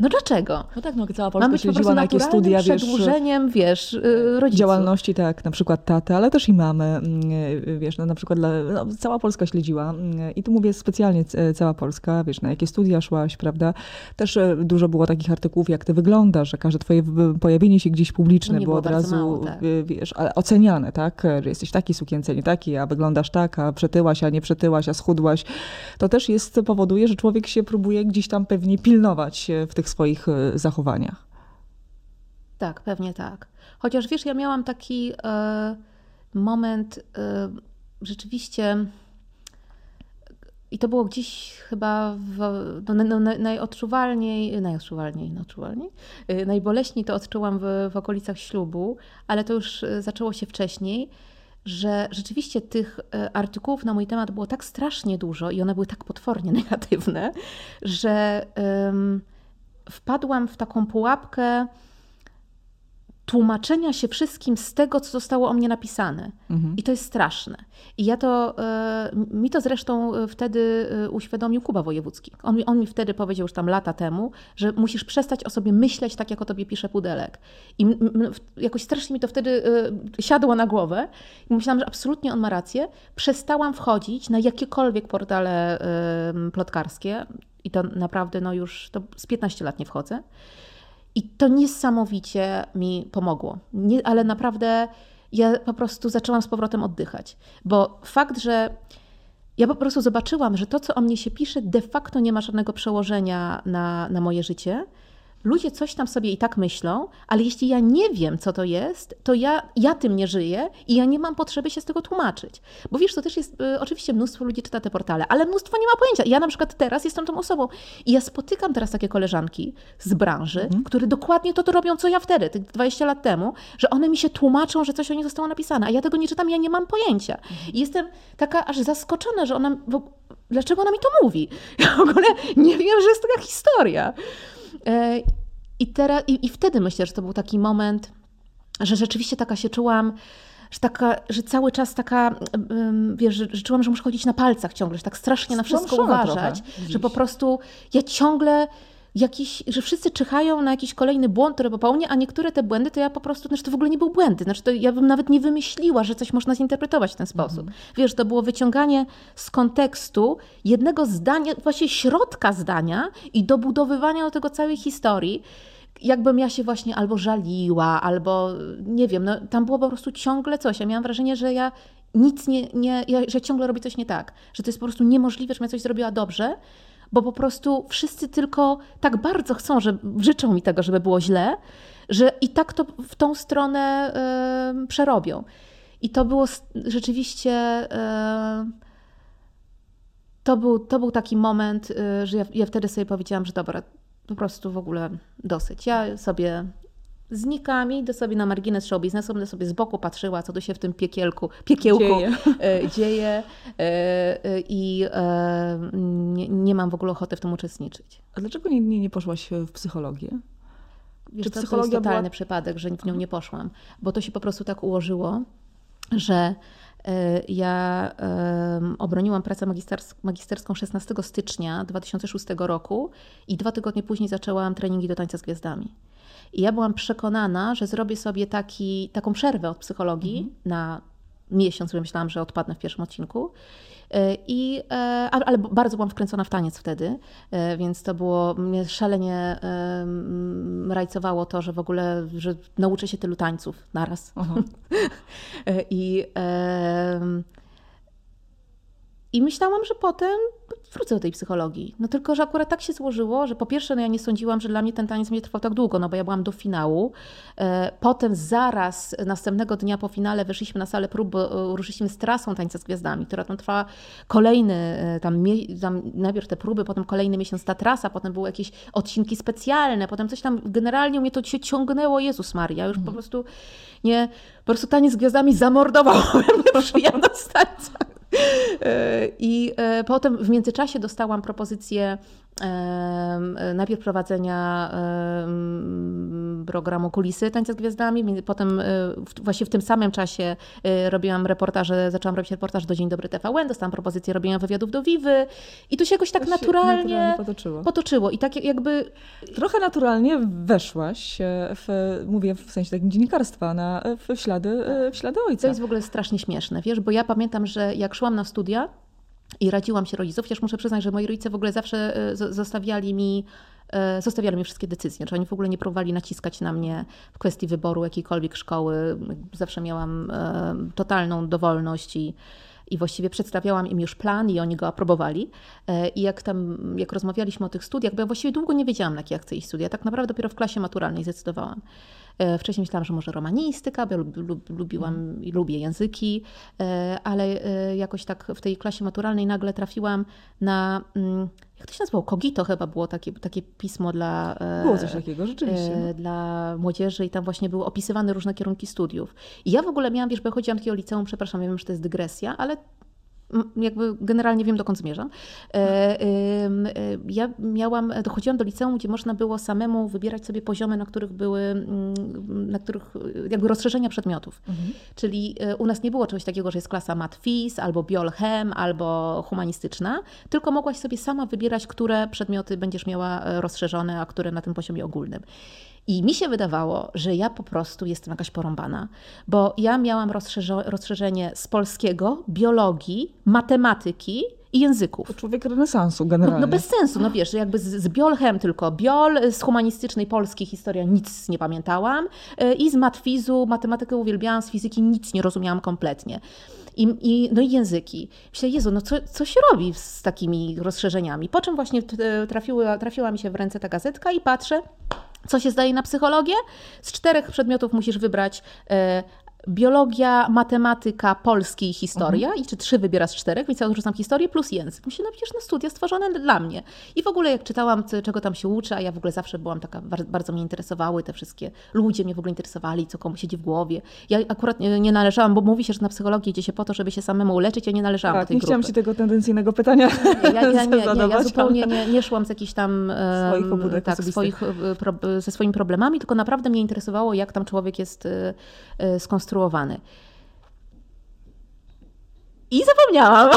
no dlaczego? No tak, no cała Polska Mam śledziła na jakie studia, wiesz... przedłużeniem, wiesz, y, rodziców. Działalności, tak, na przykład taty, ale też i mamy, mm, wiesz, no na przykład dla, no, cała Polska śledziła mm, i tu mówię specjalnie cała Polska, wiesz, na jakie studia szłaś, prawda? Też e, dużo było takich artykułów, jak ty wyglądasz, że każde twoje pojawienie się gdzieś publiczne no było, było od razu, mało, tak. wiesz, ale oceniane, tak? Że jesteś taki sukience, nie taki, a wyglądasz tak, a przetyłaś, a nie przetyłaś, a schudłaś. To też jest, powoduje, że człowiek się próbuje gdzieś tam pewnie pilnować w tych swoich e, zachowaniach. Tak, pewnie tak. Chociaż wiesz, ja miałam taki e, moment e, rzeczywiście. I to było gdzieś chyba w, no, no, najodczuwalniej, najodczuwalniej, najodczuwalniej, e, najboleśniej to odczułam w, w okolicach ślubu, ale to już e, zaczęło się wcześniej, że rzeczywiście tych artykułów na mój temat było tak strasznie dużo i one były tak potwornie negatywne, że wpadłam w taką pułapkę tłumaczenia się wszystkim z tego, co zostało o mnie napisane. Mhm. I to jest straszne. I ja to, e, mi to zresztą e, wtedy e, uświadomił Kuba Wojewódzki. On, on mi wtedy powiedział już tam lata temu, że musisz przestać o sobie myśleć tak, jak o tobie pisze Pudelek. I jakoś strasznie mi to wtedy siadło na głowę i myślałam, że absolutnie on ma rację. Przestałam wchodzić na jakiekolwiek portale plotkarskie i to naprawdę no już to z 15 lat nie wchodzę. I to niesamowicie mi pomogło. Nie, ale naprawdę ja po prostu zaczęłam z powrotem oddychać. Bo fakt, że ja po prostu zobaczyłam, że to, co o mnie się pisze, de facto nie ma żadnego przełożenia na, na moje życie ludzie coś tam sobie i tak myślą, ale jeśli ja nie wiem, co to jest, to ja, ja tym nie żyję i ja nie mam potrzeby się z tego tłumaczyć. Bo wiesz, to też jest, y, oczywiście mnóstwo ludzi czyta te portale, ale mnóstwo nie ma pojęcia. Ja na przykład teraz jestem tą osobą i ja spotykam teraz takie koleżanki z branży, mhm. które dokładnie to, to robią, co ja wtedy, tych 20 lat temu, że one mi się tłumaczą, że coś o nich zostało napisane, a ja tego nie czytam, ja nie mam pojęcia. Mhm. I jestem taka aż zaskoczona, że ona, dlaczego ona mi to mówi? Ja w ogóle nie wiem, że jest taka historia. E, I, teraz, i, I wtedy myślę, że to był taki moment, że rzeczywiście taka się czułam, że, taka, że cały czas taka, wiesz, że, że czułam, że muszę chodzić na palcach ciągle, że tak strasznie na wszystko uważać, że po prostu ja ciągle jakiś, że wszyscy czyhają na jakiś kolejny błąd, który popełnię, a niektóre te błędy to ja po prostu, znaczy to w ogóle nie był błędy, znaczy to ja bym nawet nie wymyśliła, że coś można zinterpretować w ten sposób. Mhm. Wiesz, to było wyciąganie z kontekstu jednego zdania, właśnie środka zdania i dobudowywania do tego całej historii jakbym ja się właśnie albo żaliła, albo nie wiem, no, tam było po prostu ciągle coś. Ja miałam wrażenie, że ja nic nie, nie ja, że ciągle robię coś nie tak, że to jest po prostu niemożliwe, żebym ja coś zrobiła dobrze, bo po prostu wszyscy tylko tak bardzo chcą, że życzą mi tego, żeby było źle, że i tak to w tą stronę przerobią. I to było rzeczywiście. To był, to był taki moment, y, że ja, ja wtedy sobie powiedziałam, że dobra, po prostu w ogóle dosyć. Ja sobie znikami, idę sobie na margines show biznesu, będę sobie z boku patrzyła, co tu się w tym piekielku, piekiełku dzieje, e, dzieje e, e, i nie, nie, mam w ogóle ochoty w tym uczestniczyć. A dlaczego nie, nie, nie poszłaś w psychologię? Wiesz, Czy to, psychologia to jest totalny była... przypadek, że w nią nie poszłam, bo to się po prostu tak ułożyło, że Ja obroniłam pracę magisterską 16 stycznia 2006 roku i dwa tygodnie później zaczęłam treningi do tańca z gwiazdami. I ja byłam przekonana, że zrobię sobie taki, taką przerwę od psychologii mhm. na miesiąc, bo myślałam, że odpadnę w pierwszym odcinku. E, I, e, ale bardzo byłam wkręcona w taniec wtedy, e, więc to było, mnie szalenie rajcowało to, że w ogóle, że nauczę się tylu tańców naraz. I, I myślałam, że potem wrócę do tej psychologii. No tylko, że akurat tak się złożyło, że po pierwsze, no ja nie sądziłam, że dla mnie ten taniec będzie trwał tak długo, no bo ja byłam do finału. E, potem zaraz następnego dnia po finale weszliśmy na salę prób, bo e, ruszyliśmy z trasą Tańca z Gwiazdami, która tam trwała kolejny, e, tam, tam najpierw te próby, potem kolejny miesiąc ta trasa, potem były jakieś odcinki specjalne, potem coś tam, generalnie mnie to się ciągnęło, Jezus Maria, już po mhm. prostu nie, po prostu Taniec z Gwiazdami zamordował mnie przyjemność tańca. E, I e, potem w międzyczasie dostałam propozycję najpierw prowadzenia programu Kulisy Tańca z Gwiazdami, potem e, właśnie w tym samym czasie robiłam reportaże, zaczęłam robić reportaż do Dzień Dobry TVN, dostałam propozycję robienia wywiadów do Wiwy i tu się jakoś tak naturalnie, naturalnie potoczyło. potoczyło. I tak jakby... Trochę naturalnie weszłaś w, mówię w sensie takim dziennikarstwa, na, w, ślady, w ślady ojca. To jest w ogóle strasznie śmieszne, wiesz, bo ja pamiętam, że jak szłam na studia i radziłam się rodziców, chociaż muszę przyznać, że moi rodzice w ogóle zawsze e, zostawiali mi e, zostawiali mi wszystkie decyzje. Znaczy oni w ogóle nie próbowali naciskać na mnie w kwestii wyboru jakiejkolwiek szkoły. Zawsze miałam e, totalną dowolność i, i właściwie przedstawiałam im już plan i oni go aprobowali. I jak tam, jak rozmawialiśmy o tych studiach, bo ja właściwie długo nie wiedziałam, na jakie ja chcę iść studia, tak naprawdę dopiero w klasie maturalnej zdecydowałam. E, wcześniej myślałam, że może romanistyka, bo lubiłam mm. i lubię języki, e, ale e, jakoś tak w tej klasie maturalnej nagle trafiłam na mm, jak to się nazywało? Kogito chyba było takie, takie pismo dla, było coś takiego, rzeczywiście. No. dla młodzieży i tam właśnie były opisywane różne kierunki studiów. I ja w ogóle miałam, wiesz, bo chodziłam takiego liceum, przepraszam, wiem, że to jest dygresja, ale jakby generalnie wiem, dokąd zmierzam. E, e, ja miałam, dochodziłam do liceum, gdzie można było samemu wybierać sobie poziomy, na których były, na których jakby rozszerzenia przedmiotów. Mhm. Czyli e, u nas nie było czegoś takiego, że jest klasa mat-phys, albo biol-chem, albo humanistyczna, tylko mogłaś sobie sama wybierać, które przedmioty będziesz miała rozszerzone, a które na tym poziomie ogólnym. I mi się wydawało, że ja po prostu jestem jakaś porąbana, bo ja miałam rozszerzenie z polskiego, biologii, matematyki i języków. To człowiek renesansu generalnie. No, no bez sensu, no wiesz, jakby z, z biolchem tylko biol, z humanistycznej polskiej historia nic nie pamiętałam e, i z matfizu, matematykę uwielbiałam, z fizyki nic nie rozumiałam kompletnie. I, i, no i języki. Myślę, Jezu, no co, co się robi z takimi rozszerzeniami? Po czym właśnie trafiła, trafiła mi się w ręce ta gazetka i patrzę, co się zdaje na psychologię? Z czterech przedmiotów musisz wybrać e, biologia, matematyka, polski i historia, mhm. i czy trzy wybierasz z czterech, więc ja odrzucam historię plus język. Myślę, no przecież na studia stworzone dla mnie. I w ogóle jak czytałam, czego tam się uczy, a ja w ogóle zawsze byłam taka, bardzo mnie interesowały te wszystkie, ludzie mnie w ogóle interesowali, co komu siedzi w głowie. Ja akurat nie należałam, bo mówi się, że na psychologii idzie się po to, żeby się samemu leczyć, ja nie należałam tak, do tej nie grupy. chciałam Ci tego tendencyjnego pytania nie, ja, ja, nie, nie, ja zupełnie nie, nie szłam z jakichś tam swoich pobudek tak, swoich, e, ze swoimi problemami, tylko naprawdę mnie interesowało, jak tam człowiek jest e, e, skonstruowany. I zapomniałam.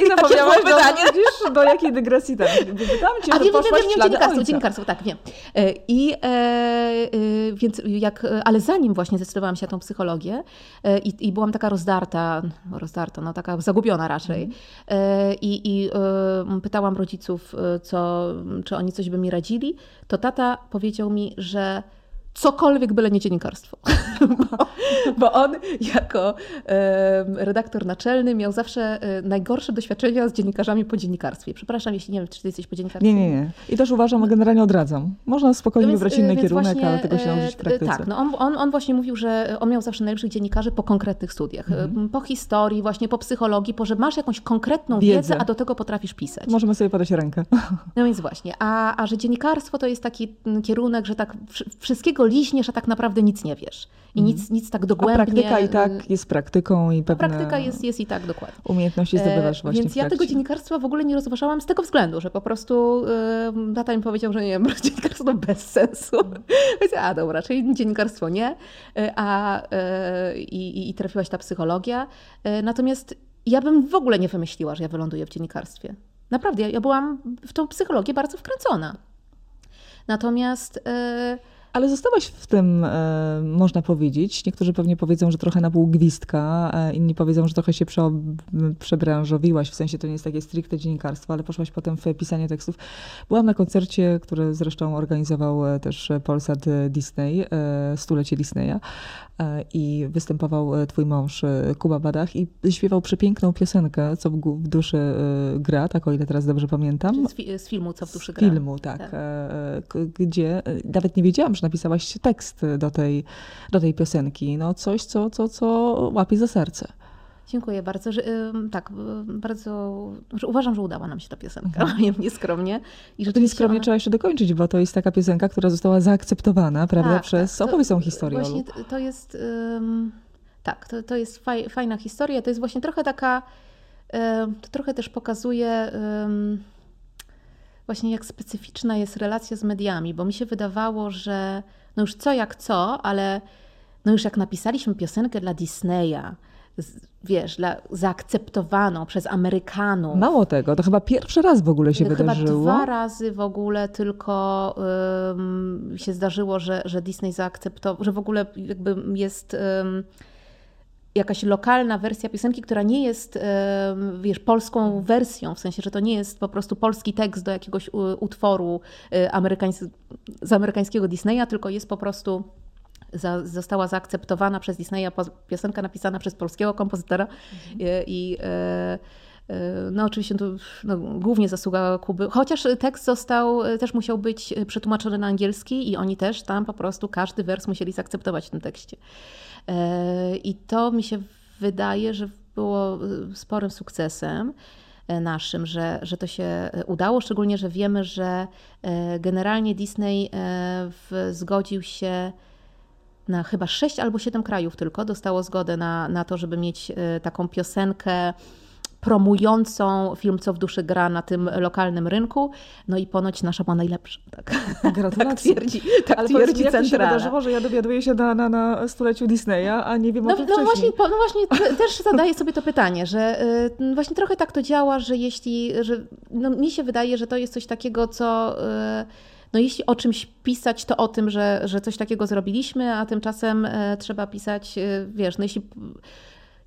I zapomniałaś do, pytanie. Widzisz, do jakiej dygresji tam? Pytałam cię, A że wiem, wiem, wiem, dziennikarstwo, dziennikarstwo, tak, wiem. E, I e, e, więc jak, ale zanim właśnie zdecydowałam się na tą psychologię e, i, i byłam taka rozdarta, rozdarta, no taka zagubiona raczej mm. i, i e, pytałam rodziców, co, czy oni coś by mi radzili, to tata powiedział mi, że cokolwiek byle nie dziennikarstwo. bo, bo, on jako e, redaktor naczelny miał zawsze e, najgorsze doświadczenia z dziennikarzami po dziennikarstwie. Przepraszam, jeśli nie wiem, czy ty jesteś po dziennikarstwie. Nie, nie, nie. I też uważam, generalnie odradzam. Można spokojnie więc, wybrać inny kierunek, właśnie, ale tego się nauczyć w praktyce. Tak, no on, on, on, właśnie mówił, że on miał zawsze najlepszych dziennikarzy po konkretnych studiach. Mhm. Po historii, właśnie po psychologii, po że masz jakąś konkretną wiedzę, wiedzę a do tego potrafisz pisać. Możemy sobie podać rękę. No więc właśnie. A, a że dziennikarstwo to jest taki kierunek, że tak wszystkiego wszystko liźniesz, a tak naprawdę nic nie wiesz. I Mhm. nic, nic tak A dogłębnie... praktyka i y, tak jest praktyką i a pewne praktyka jest, jest i tak dokładnie. umiejętności zdobywasz E, właśnie Więc ja tego dziennikarstwa w ogóle nie rozważałam z tego względu, że po prostu y, tata mi powiedział, że nie wiem, dziennikarstwo bez sensu. Więc a dobra, czyli dziennikarstwo nie, y, a y, i, i trafiłaś ta psychologia. Y, Natomiast ja bym w ogóle nie wymyśliła, że ja wyląduję w dziennikarstwie. Naprawdę, ja, ja byłam w tą psychologię bardzo wkręcona. Natomiast y, Ale zostałaś w tym, e, można powiedzieć. Niektórzy pewnie powiedzą, że trochę na pół gwizdka, e, inni powiedzą, że trochę się prze, przebranżowiłaś, w sensie to nie jest takie stricte dziennikarstwo, ale poszłaś potem w pisanie tekstów. Byłam na koncercie, który zresztą organizował e, też Polsat Disney, e, stulecie Disneya i występował twój mąż Kuba Badach i śpiewał przepiękną piosenkę, co w, duszy gra, tak o ile teraz dobrze pamiętam. z, fi, z filmu Co w duszy Z gra. filmu, tak. Tak. Gdzie nawet nie wiedziałam, że napisałaś tekst do tej, do tej piosenki. No coś, co, co, co łapie za serce. Dziękuję bardzo. Że, tak, bardzo. Że uważam, że udała nam się ta piosenka, Mhm. nieskromnie. I To rzeczywiście nieskromnie ona- trzeba jeszcze dokończyć, bo to jest taka piosenka, która została zaakceptowana, prawda, Tak, przez... tak. To- Opowiedz tą historię, Właśnie to jest. ym, tak, to, to jest faj, fajna historia. To jest właśnie trochę taka. ym, to trochę też pokazuje. ym, Właśnie jak specyficzna jest relacja z mediami, bo mi się wydawało, że no już co jak co, ale no już jak napisaliśmy piosenkę dla Disneya, wiesz, dla, zaakceptowaną przez Amerykanów. Mało tego, to chyba pierwszy raz w ogóle się Chyba wydarzyło. dwa razy w ogóle tylko ym, się zdarzyło, że, że Disney zaakceptował, że w ogóle jakby jest ym, jakaś lokalna wersja piosenki, która nie jest, wiesz, polską wersją, w sensie, że to nie jest po prostu polski tekst do jakiegoś utworu y, amerykańs- z amerykańskiego Disneya, tylko jest po prostu za, została zaakceptowana przez Disneya piosenka napisana przez polskiego kompozytora i, i e, e, no oczywiście to no, głównie zasługa Kuby, chociaż tekst został, e, też musiał być przetłumaczony na angielski i oni też tam po prostu każdy wers musieli zaakceptować w tym tekście. E, I to mi się wydaje, że było e, sporym sukcesem e, naszym, że, że to się e, udało, szczególnie, że wiemy, że e, generalnie Disney e, w, zgodził się na chyba sześć albo siedem krajów tylko. Dostało zgodę na, na to, żeby mieć e, taką piosenkę promującą film Co w duszy gra na tym lokalnym rynku. No i ponoć nasza była najlepsza. Tak, tak Gratulacje. twierdzi, tak Ale twierdzi jak to się centrala. wydarzyło, że ja dowiaduję się na, na, na stuleciu Disneya, a nie wiem o No, tym no wcześniej. właśnie, no właśnie te- też zadaję sobie to pytanie, że y, właśnie trochę tak to działa, że jeśli, że no, mi się wydaje, że to jest coś takiego, co y, no jeśli o czymś pisać, to o tym, że, że coś takiego zrobiliśmy, a tymczasem y, trzeba pisać, y, wiesz, no jeśli,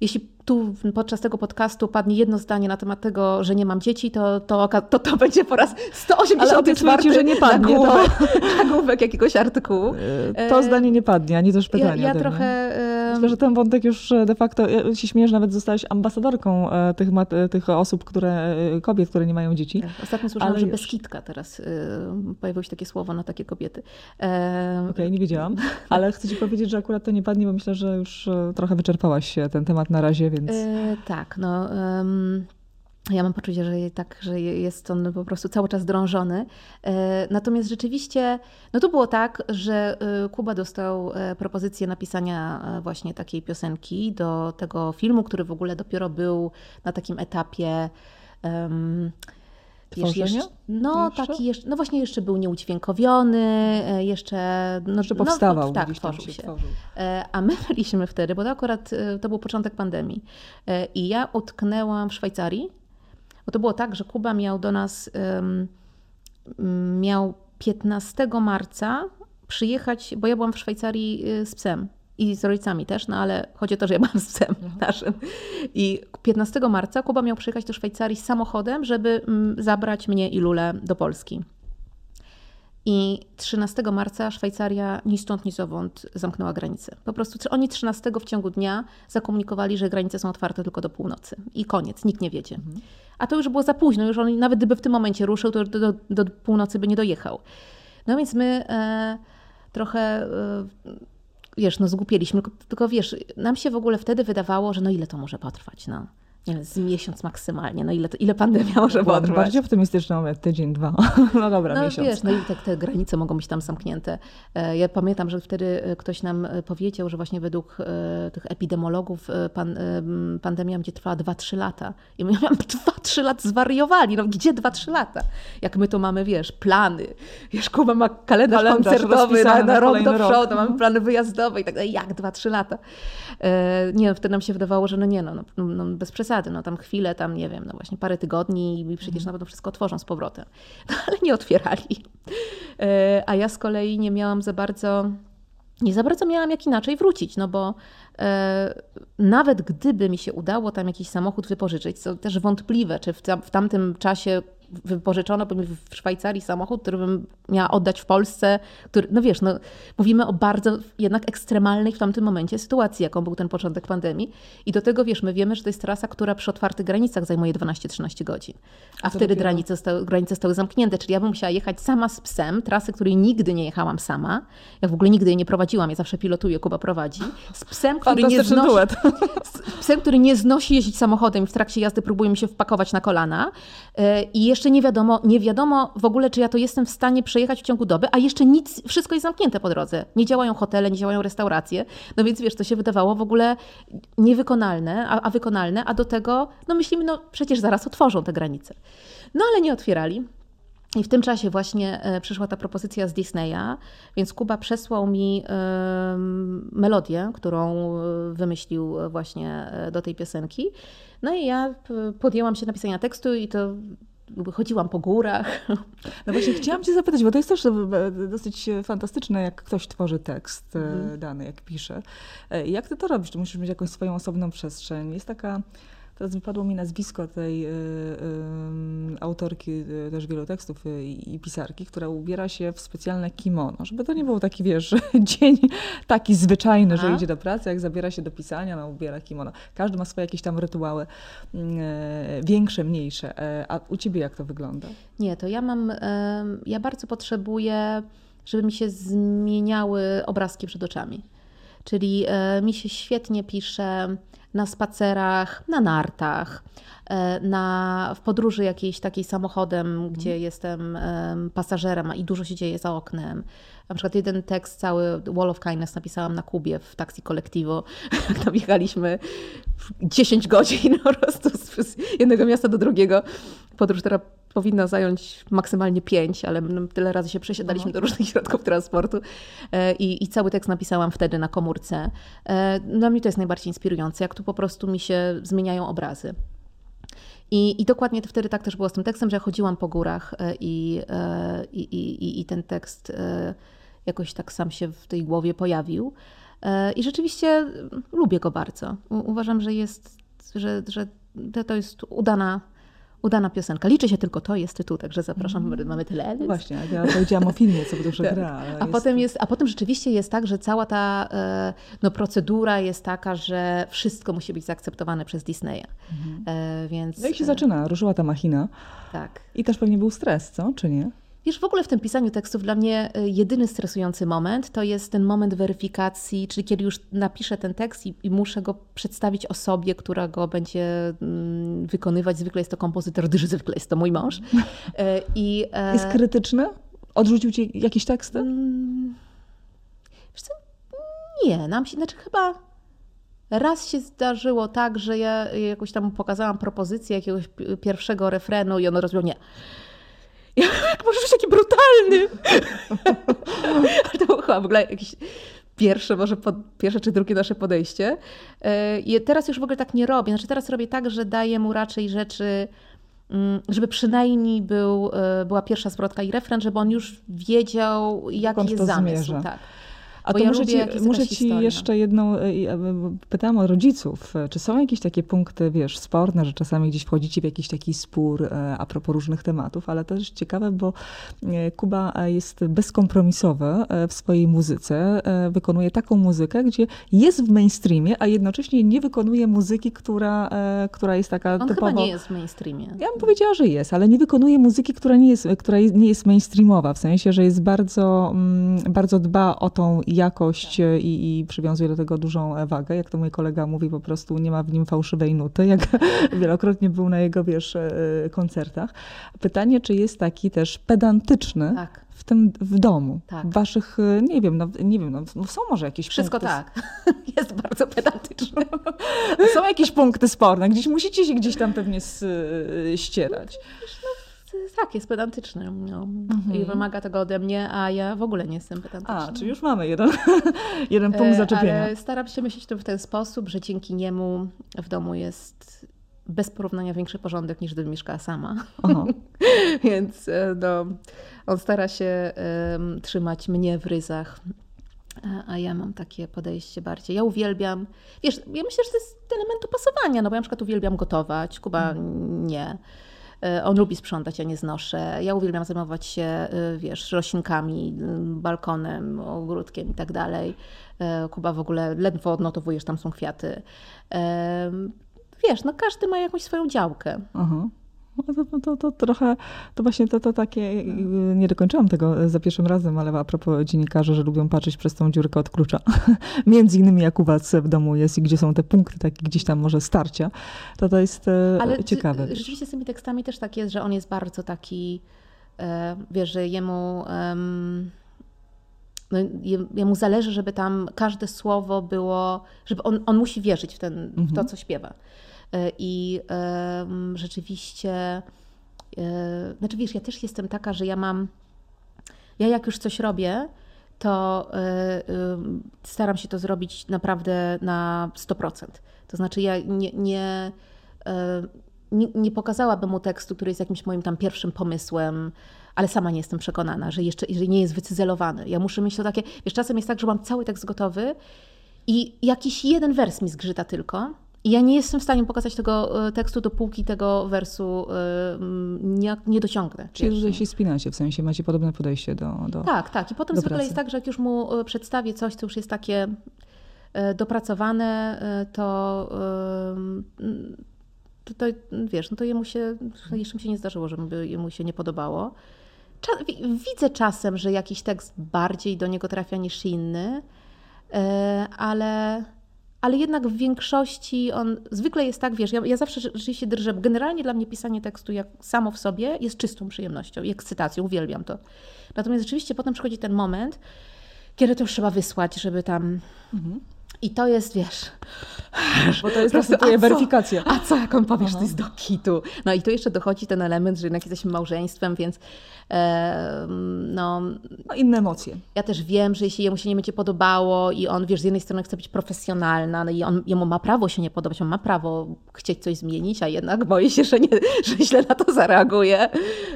jeśli tu podczas tego podcastu padnie jedno zdanie na temat tego, że nie mam dzieci, to to, to, to będzie po raz 184 Ale obiecuję ci, że nie padnie, to- nagłówek, nagłówek jakiegoś artykułu. E, To E, zdanie nie padnie, ani też Ja, pytanie ja mnie. trochę... y, Myślę, że ten wątek już e, de facto, ja się śmiesz, nawet zostałaś ambasadorką e, tych, mat- e, tych osób, które, e, kobiet, które nie mają dzieci. Tak, Ostatnio słyszałam, Ale że już. beskitka teraz pojawiło się takie słowo na takie kobiety. E, Okej, nie wiedziałam, ale chcę ci powiedzieć, że akurat to nie padnie, bo myślę, że już e, trochę wyczerpałaś się ten temat na razie, więc... e, tak, no. em, ja mam poczucie, że tak, że je- jest on po prostu cały czas drążony. E, Natomiast rzeczywiście, no to było tak, że e, Kuba dostał propozycję napisania właśnie takiej piosenki do tego filmu, który w ogóle dopiero był na takim etapie. wiesz, Tworzenia? jeszcze, no Jeszcze? taki jeszcze, no właśnie jeszcze był nieudźwiękowiony, e, jeszcze... No, Jeszcze no, powstawał, tak, gdzieś tam tworzył się. tworzył. E, A my byliśmy wtedy, bo to akurat e, to był początek pandemii. I ja utknęłam w Szwajcarii, bo to było tak, że Kuba miał do nas, miał 15 marca przyjechać, bo ja byłam w Szwajcarii z psem i z rodzicami też, no ale chodzi o to, że ja byłam z psem naszym. I 15 marca Kuba miał przyjechać do Szwajcarii samochodem, żeby mm, zabrać mnie i Lulę do Polski. I 13 marca Szwajcaria ni stąd, ni zowąd zamknęła granice. Po prostu oni 13 w ciągu dnia zakomunikowali, że granice są otwarte tylko do północy. I koniec, nikt nie wiedzie. A to już było za późno, już on nawet gdyby w tym momencie ruszył, to do, do, do północy by nie dojechał. No więc my e, trochę, e, wiesz, no zgłupieliśmy, tylko, tylko wiesz, nam się w ogóle wtedy wydawało, że no ile to może potrwać, no. Wiem, z miesiąc maksymalnie. No ile, ile pandemia może Byłam potrwać? bardziej optymistyczna, mówię, tydzień, dwa. No dobra, No miesiąc. wiesz, no i tak te granice mogą być tam zamknięte. E, Ja pamiętam, że wtedy e, ktoś nam e, powiedział, że właśnie według tych epidemiologów pan, pandemia będzie trwała 2-3 lata. I my miałam 2-3 lata zwariowali. No gdzie 2-3 lata? Jak my to mamy, wiesz, plany. Wiesz, Kuba ma kalendarz, Kalendarz koncertowy na, na rok do kolejny rok. przodu, mamy plany wyjazdowe i tak dalej. Jak 2-3 lata? Nie, wtedy nam się wydawało, że no nie, no, no, no bez przesady, no tam chwilę, tam nie wiem, no właśnie parę tygodni i przecież na pewno wszystko otworzą z powrotem. No ale nie otwierali. E, A ja z kolei nie miałam za bardzo, nie za bardzo miałam jak inaczej wrócić, no bo e, nawet gdyby mi się udało tam jakiś samochód wypożyczyć, co też wątpliwe, czy w, tam, w tamtym czasie wypożyczono w Szwajcarii samochód, który bym miała oddać w Polsce, który, no wiesz, no, mówimy o bardzo jednak ekstremalnej w tamtym momencie sytuacji, jaką był ten początek pandemii. I do tego, wiesz, my wiemy, że to jest trasa, która przy otwartych granicach zajmuje 12-13 godzin. A wtedy granice zostały, granice zostały zamknięte, czyli ja bym musiała jechać sama z psem, trasy, której nigdy nie jechałam sama. Ja w ogóle nigdy jej nie prowadziłam, ja zawsze pilotuję, Kuba prowadzi. Z psem, który nie znosi, duet. z psem, który nie znosi jeździć samochodem i w trakcie jazdy próbuje mi się wpakować na kolana. E, I jeszcze nie wiadomo, nie wiadomo w ogóle, czy ja to jestem w stanie przejechać w ciągu doby, a jeszcze nic, wszystko jest zamknięte po drodze. Nie działają hotele, nie działają restauracje. No więc wiesz, to się wydawało w ogóle niewykonalne, a, a wykonalne, a do tego, no myślimy, no przecież zaraz otworzą te granice. No ale nie otwierali. I w tym czasie właśnie e, przyszła ta propozycja z Disneya, więc Kuba przesłał mi melodię, którą e, wymyślił właśnie e, do tej piosenki. No i ja podjęłam się napisania tekstu i to chodziłam po górach. No właśnie chciałam cię zapytać, bo to jest też e, dosyć fantastyczne, jak ktoś tworzy tekst e, Mhm. dany, jak pisze. E, Jak ty to robisz? Czy musisz mieć jakąś swoją osobną przestrzeń? Jest taka, teraz wypadło mi nazwisko tej e, em, autorki e, też wielu tekstów e, i, pisarki, która ubiera się w specjalne kimono, żeby to nie był taki, wiesz, dzień taki zwyczajny, że Aha. idzie do pracy, jak zabiera się do pisania, no ubiera kimono. Każdy ma swoje jakieś tam rytuały, mm, e, większe, mniejsze. E, A u ciebie jak to wygląda? Nie, to ja mam, ja bardzo potrzebuję, żeby mi się zmieniały obrazki przed oczami. Czyli e, mi się świetnie pisze na spacerach, na nartach, e, na, w podróży jakiejś takiej samochodem, gdzie jestem em, pasażerem a i dużo się dzieje za oknem. Na przykład jeden tekst cały Wall of Kindness napisałam na Kubie w taksi kolektivo. Jak tam jechaliśmy 10 godzin po prostu z jednego miasta do drugiego. Podróż, która powinna zająć maksymalnie 5, ale no, tyle razy się przesiadaliśmy do różnych środków transportu. E, I, I cały tekst napisałam wtedy na komórce. E, Dla mnie to jest najbardziej inspirujące, jak tu po prostu mi się zmieniają obrazy. I, I dokładnie wtedy tak też było z tym tekstem, że ja chodziłam po górach e, i, e, i, i, i ten tekst e, jakoś tak sam się w tej głowie pojawił. I rzeczywiście mm, lubię go bardzo. Uważam, że jest, że, że to jest udana, udana piosenka. Liczy się tylko to, jest tytuł, także zapraszam, mamy teledysk. Właśnie, jak ja powiedziałam o filmie, co dużo Tak. gra. A, potem jest, a potem rzeczywiście jest tak, że cała ta e, no, procedura jest taka, że wszystko musi być zaakceptowane przez Disneya. E, Więc No i się e, zaczyna, ruszyła ta machina. tak. I też pewnie był stres, co? Czy nie? Wiesz, w ogóle w tym pisaniu tekstów dla mnie y, jedyny stresujący moment to jest ten moment weryfikacji, czyli kiedy już napiszę ten tekst i, i muszę go przedstawić osobie, która go będzie mm, wykonywać. Zwykle jest to kompozytor dyży, zwykle jest to mój mąż. E, I, e, Jest krytyczny? Odrzucił ci jakieś teksty? Mm, Wiesz co? Nie, nam się, znaczy chyba raz się zdarzyło tak, że ja jakoś tam pokazałam propozycję jakiegoś pi- pierwszego refrenu i ono rozbiło, nie. Ja, jak możesz być taki brutalny? Ale to było chyba w ogóle jakieś pierwsze, może pod, pierwsze czy drugie nasze podejście. E, I teraz już w ogóle tak nie robię. Znaczy teraz robię tak, że daję mu raczej rzeczy, mm, żeby przynajmniej był, e, była pierwsza zwrotka i refren, żeby on już wiedział, jaki jest zamysł. zmierza. Tak. A Bo to ja muszę ci, muszę ci jeszcze jedną, e, e, pytałam o rodziców. Czy są jakieś takie punkty, wiesz, sporne, że czasami gdzieś wchodzicie w jakiś taki spór e, a propos różnych tematów, ale też ciekawe, bo Kuba jest bezkompromisowy w swojej muzyce. Wykonuje taką muzykę, gdzie jest w mainstreamie, a jednocześnie nie wykonuje muzyki, która, która jest taka On typowo... chyba nie jest w mainstreamie. Ja bym powiedziała, że jest, ale nie wykonuje muzyki, która nie jest, która nie jest mainstreamowa, w sensie, że jest bardzo, mm, bardzo dba o tą jakość e, i, i przywiązuje do tego dużą wagę. Jak to mój kolega mówi, po prostu nie ma w nim fałszywej nuty, jak wielokrotnie był na jego, wiesz, koncertach. Pytanie, czy jest taki też pedantyczny tak. w tym w domu, tak. waszych, nie wiem, no, nie wiem, no, no są może jakieś Wszystko punkty... tak. Jest bardzo pedantyczny. są jakieś punkty sporne, gdzieś musicie się gdzieś tam pewnie ścierać. No, tak, jest pedantyczny no. mhm. i wymaga tego ode mnie, a ja w ogóle nie jestem pedantyczna. A, czyli już mamy jeden, jeden punkt e, zaczepienia. Ale staram się myśleć to w ten sposób, że dzięki niemu w domu jest bez porównania większy porządek niż gdybym mieszkała sama. Więc e, no, on stara się um, trzymać mnie w ryzach, a ja mam takie podejście bardziej. Ja uwielbiam, wiesz, ja myślę, że to jest element pasowania, no bo ja na przykład uwielbiam gotować, Kuba mhm. nie. E, on lubi sprzątać, ja nie znoszę. Ja uwielbiam zajmować się, e, wiesz, roślinkami, balkonem, ogródkiem i tak dalej. E, Kuba w ogóle ledwo odnotowujesz, tam są kwiaty. Wiesz, no każdy ma jakąś swoją działkę. Aha. No to, to, to, trochę, to właśnie to, to takie, nie dokończyłam tego za pierwszym razem, ale a propos dziennikarzy, że lubią patrzeć przez tą dziurkę od klucza, między innymi jak u was w domu jest i gdzie są te punkty, takie gdzieś tam może starcia, to to jest e, ale ciekawe. rzeczywiście z tymi tekstami też tak jest, że on jest bardzo taki, e, wiesz, że jemu... no, jemu zależy, żeby tam każde słowo było, żeby on, on musi wierzyć w, ten, w to, mhm. co śpiewa. E, I rzeczywiście, e, znaczy wiesz, ja też jestem taka, że ja mam, ja jak już coś robię, to e, staram się to zrobić naprawdę na 100%. To znaczy ja nie, nie, nie, nie pokazałabym mu tekstu, który jest jakimś moim tam pierwszym pomysłem, ale sama nie jestem przekonana, że jeszcze że nie jest wycyzelowany. Ja muszę mieć to takie, wiesz, czasem jest tak, że mam cały tekst gotowy i jakiś jeden wers mi zgrzyta tylko, i ja nie jestem w stanie pokazać tego e, tekstu, dopóki tego wersu e, nie, nie dociągnę. Czyli że się spinacie, w sensie macie podobne podejście do, do Tak, tak. I potem zwykle pracy. jest tak, że jak już mu e, przedstawię coś, co już jest takie dopracowane, to, to, to wiesz, no to jemu się, jeszcze mi się nie zdarzyło, żeby jemu się nie podobało. Widzę czasem, że jakiś tekst bardziej do niego trafia niż inny, ale ale jednak w większości on zwykle jest tak, wiesz, ja, ja zawsze rzeczywiście drżę. Generalnie dla mnie pisanie tekstu jak samo w sobie jest czystą przyjemnością i ekscytacją, uwielbiam to. Natomiast rzeczywiście potem przychodzi ten moment, kiedy to już trzeba wysłać, żeby tam mhm. I to jest, wiesz... Bo to jest następuje weryfikacja. A co, jak on powiesz, to jest do kitu. No i tu jeszcze dochodzi ten element, że jednak jesteśmy małżeństwem, więc e, no... no... inne emocje. Ja też wiem, że jeśli jemu się nie będzie podobało i on, wiesz, z jednej strony chce być profesjonalna, no i on, jemu ma prawo się nie podobać, on ma prawo chcieć coś zmienić, a jednak boję się, że, nie, że źle na to zareaguje.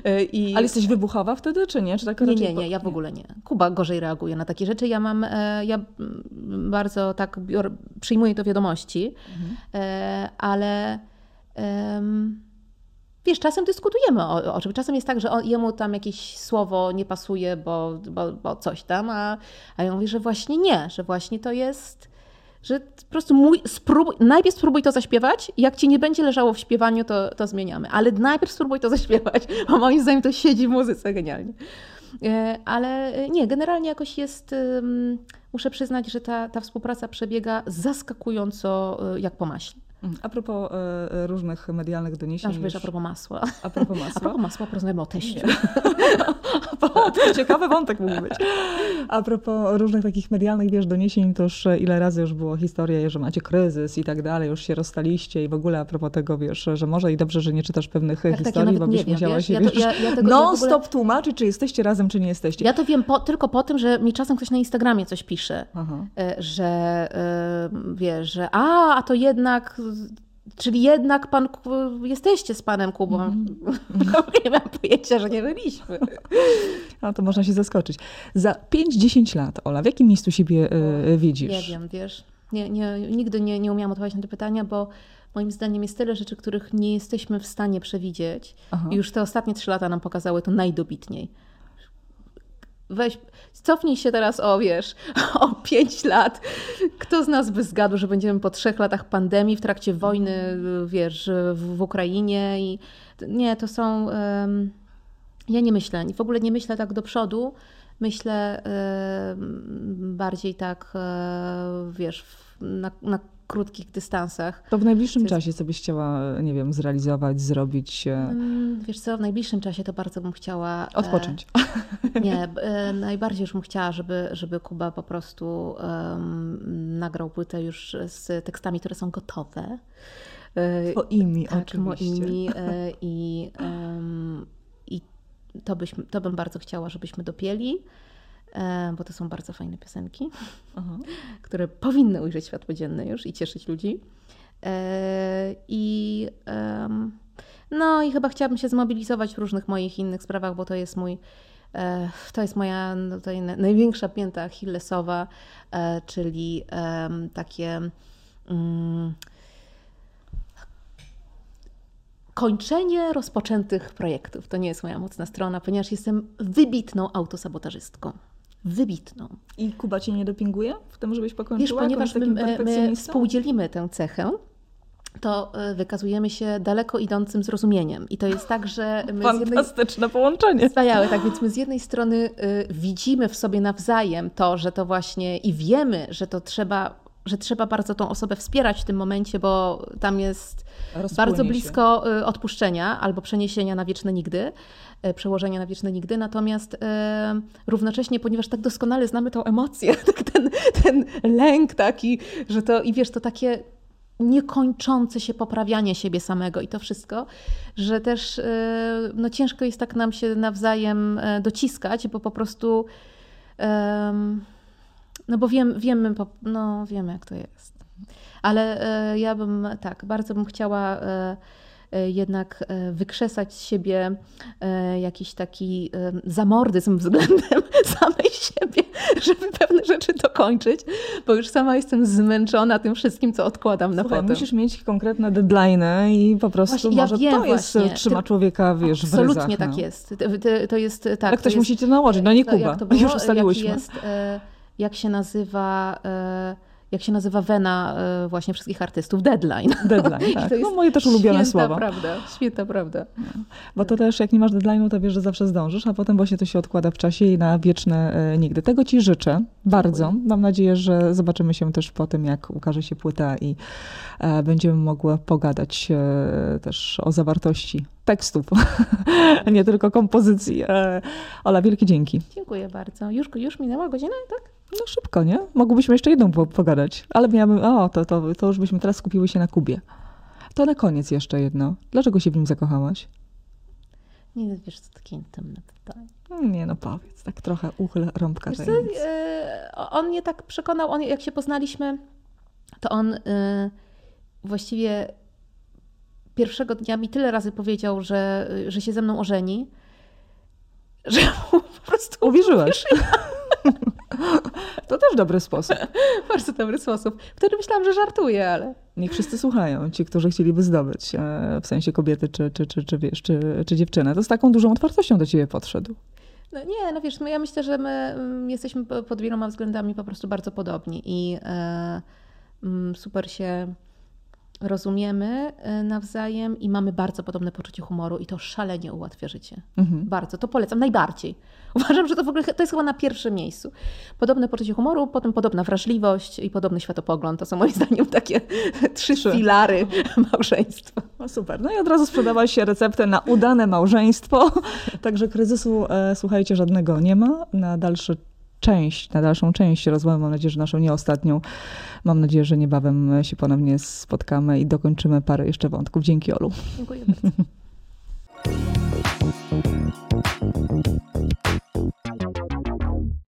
E, I... Ale jesteś wybuchowa wtedy, czy nie? Czy tak nie, nie, nie, ja w ogóle nie. Kuba gorzej reaguje na takie rzeczy. Ja mam, e, ja bardzo tak tak bior, przyjmuję to wiadomości, mhm. e, ale wiesz, czasem dyskutujemy o, o czym. Czasem jest tak, że on, jemu tam jakieś słowo nie pasuje, bo, bo, bo coś tam, a, a ja mówię, że właśnie nie, że właśnie to jest że po prostu mój, spróbuj, najpierw spróbuj to zaśpiewać, jak ci nie będzie leżało w śpiewaniu, to, to zmieniamy. Ale najpierw spróbuj to zaśpiewać, bo moim zdaniem to siedzi w muzyce genialnie. E, ale e, nie, generalnie jakoś jest muszę przyznać, że ta, ta współpraca przebiega zaskakująco e, jak po maśle. Mm, a propos e, różnych medialnych doniesień. Aż wiesz, a propos masła. A propos masła. A propos masła porozmawiamy o teściu. to ciekawy wątek mógł być. A propos różnych takich medialnych, wiesz, doniesień, to już ile razy już było historia, że macie kryzys i tak dalej, już się rozstaliście i w ogóle a propos tego, wiesz, że może i dobrze, że nie czytasz pewnych tak, historii, tak, ja bo byś musiała wiesz, się, ja wiesz, ja, ja non-stop ogóle... tłumaczyć, czy jesteście razem, czy nie jesteście. Ja to wiem po, tylko po tym, że mi czasem ktoś na Instagramie coś pisze, Aha. E, że wiesz, że a, a to jednak Czyli jednak pan, jesteście z panem Kubą. Mm. nie mam pojęcia, że nie byliśmy. No to można się zaskoczyć. Za 5-10 lat, Ola, w jakim miejscu siebie y, widzisz? Nie wiem, wiesz. Nie, nie, nigdy nie, nie umiałam odpowiedzieć na to pytania, bo moim zdaniem jest tyle rzeczy, których nie jesteśmy w stanie przewidzieć. Aha. I już te ostatnie trzy lata nam pokazały to najdobitniej weź, cofnij się teraz o, wiesz, o pięć lat. Kto z nas by zgadł, że będziemy po trzech latach pandemii, w trakcie wojny, wiesz, w, w Ukrainie i nie, to są... Um, ja nie myślę, w ogóle nie myślę tak do przodu, myślę bardziej tak, e, wiesz, na, na krótkich dystansach. To w najbliższym jest... czasie co byś chciała, nie wiem, zrealizować, zrobić? Mm, wiesz co, w najbliższym czasie to bardzo bym chciała... Odpocząć. E, nie, e, najbardziej już bym chciała, żeby, żeby Kuba po prostu um, nagrał płytę już z tekstami, które są gotowe. Moimi, tak, oczywiście. Moimi i, um, i to, byśmy, to bym bardzo chciała, żebyśmy dopieli. E, bo to są bardzo fajne piosenki, Aha. które powinny ujrzeć światło dzienne już i cieszyć ludzi. E, I no i chyba chciałabym się zmobilizować w różnych moich innych sprawach, bo to jest mój e, to jest moja no, największa pięta achillesowa, czyli takie mm, kończenie rozpoczętych projektów. To nie jest moja mocna strona, ponieważ jestem wybitną autosabotażystką wybitną. I Kuba cię nie dopinguje w tym, żebyś pokończyła? Wiesz, ponieważ my, my współdzielimy tę cechę, to e, wykazujemy się daleko idącym zrozumieniem. I to jest tak, że my Fantastyczne jednej... połączenie. Wspaniałe, tak. Więc my z jednej strony y, widzimy w sobie nawzajem to, że to właśnie i wiemy, że to trzeba że trzeba bardzo tą osobę wspierać w tym momencie, bo tam jest Rozpłynie bardzo blisko się. Y, odpuszczenia albo przeniesienia na wieczne nigdy. E, przełożenia na wieczne nigdy, natomiast e, równocześnie, ponieważ tak doskonale znamy tą emocję, tak ten, ten lęk taki, że to i wiesz, to takie niekończące się poprawianie siebie samego i to wszystko, że też no, ciężko jest tak nam się nawzajem dociskać, bo po prostu no bo wiem, wiemy, no, wiemy jak to jest. Ale ja bym tak, bardzo bym chciała E, jednak e, wykrzesać z siebie e, jakiś taki zamordyzm względem samej siebie, żeby pewne rzeczy dokończyć, bo już sama jestem zmęczona tym wszystkim, co odkładam na Słuchaj, potem. musisz mieć konkretne deadline i po prostu właśnie, może ja to jest, właśnie. trzyma człowieka, wiesz, Absolutnie w ryzach, tak no. jest. To, to jest tak. Ale ktoś musi cię nałożyć, no nie Kuba, to, już ustaliłyśmy. Jak, jest, jak się nazywa jak się nazywa wena e, właśnie wszystkich artystów, deadline. Deadline, tak. No moje też ulubione święta słowo. prawda, święta prawda. No. Bo to też, jak nie masz deadline'u, to wiesz, że zawsze zdążysz, a potem właśnie to się odkłada w czasie i na wieczne e, nigdy. Tego ci życzę bardzo. Dziękuję. Mam nadzieję, że zobaczymy się też po tym, jak ukaże się płyta i e, będziemy mogły pogadać też o zawartości tekstów, nie tylko kompozycji. Ola, wielkie dzięki. Dziękuję bardzo. Już, już minęła godzina, tak? No szybko, nie? Mogłybyśmy jeszcze jedną pogadać, ale miałabym, o, to, to, to już byśmy teraz skupiły się na Kubie. To na koniec jeszcze jedno. Dlaczego się w nim zakochałaś? Nie, no wiesz, to takie intymne pytanie. Nie, no powiedz, tak trochę uchyl rąbka wiesz co, yy, On mnie tak przekonał, on, jak się poznaliśmy, to on yy, właściwie pierwszego dnia mi tyle razy powiedział, że, że się ze mną ożeni, że po prostu uwierzyłaś. To też dobry sposób. Bardzo dobry sposób. Wtedy myślałam, że żartuję, ale... Niech wszyscy słuchają, ci, którzy chcieliby zdobyć, e, w sensie kobiety czy, czy, czy, czy, wiesz, czy, czy dziewczynę. To z taką dużą otwartością do ciebie podszedł. No nie, no wiesz, ja myślę, że my mm, jesteśmy pod wieloma względami po prostu bardzo podobni i e, mm, super się rozumiemy e, nawzajem i mamy bardzo podobne poczucie humoru i to szalenie ułatwia życie. Mhm. Bardzo, to polecam najbardziej. Uważam, że to w ogóle to jest chyba na pierwszym miejscu. Podobne poczucie humoru, potem podobna wrażliwość i podobny światopogląd. To są moim zdaniem takie trzy filary małżeństwa. No super. No i od razu sprzedawałaś się receptę na udane małżeństwo. Także kryzysu, e, słuchajcie, żadnego nie ma. Na dalszy część, na dalszą część rozmowy, mam nadzieję, że naszą nie ostatnią. Mam nadzieję, że niebawem się ponownie spotkamy i dokończymy parę jeszcze wątków. Dzięki Olu. Dziękuję bardzo.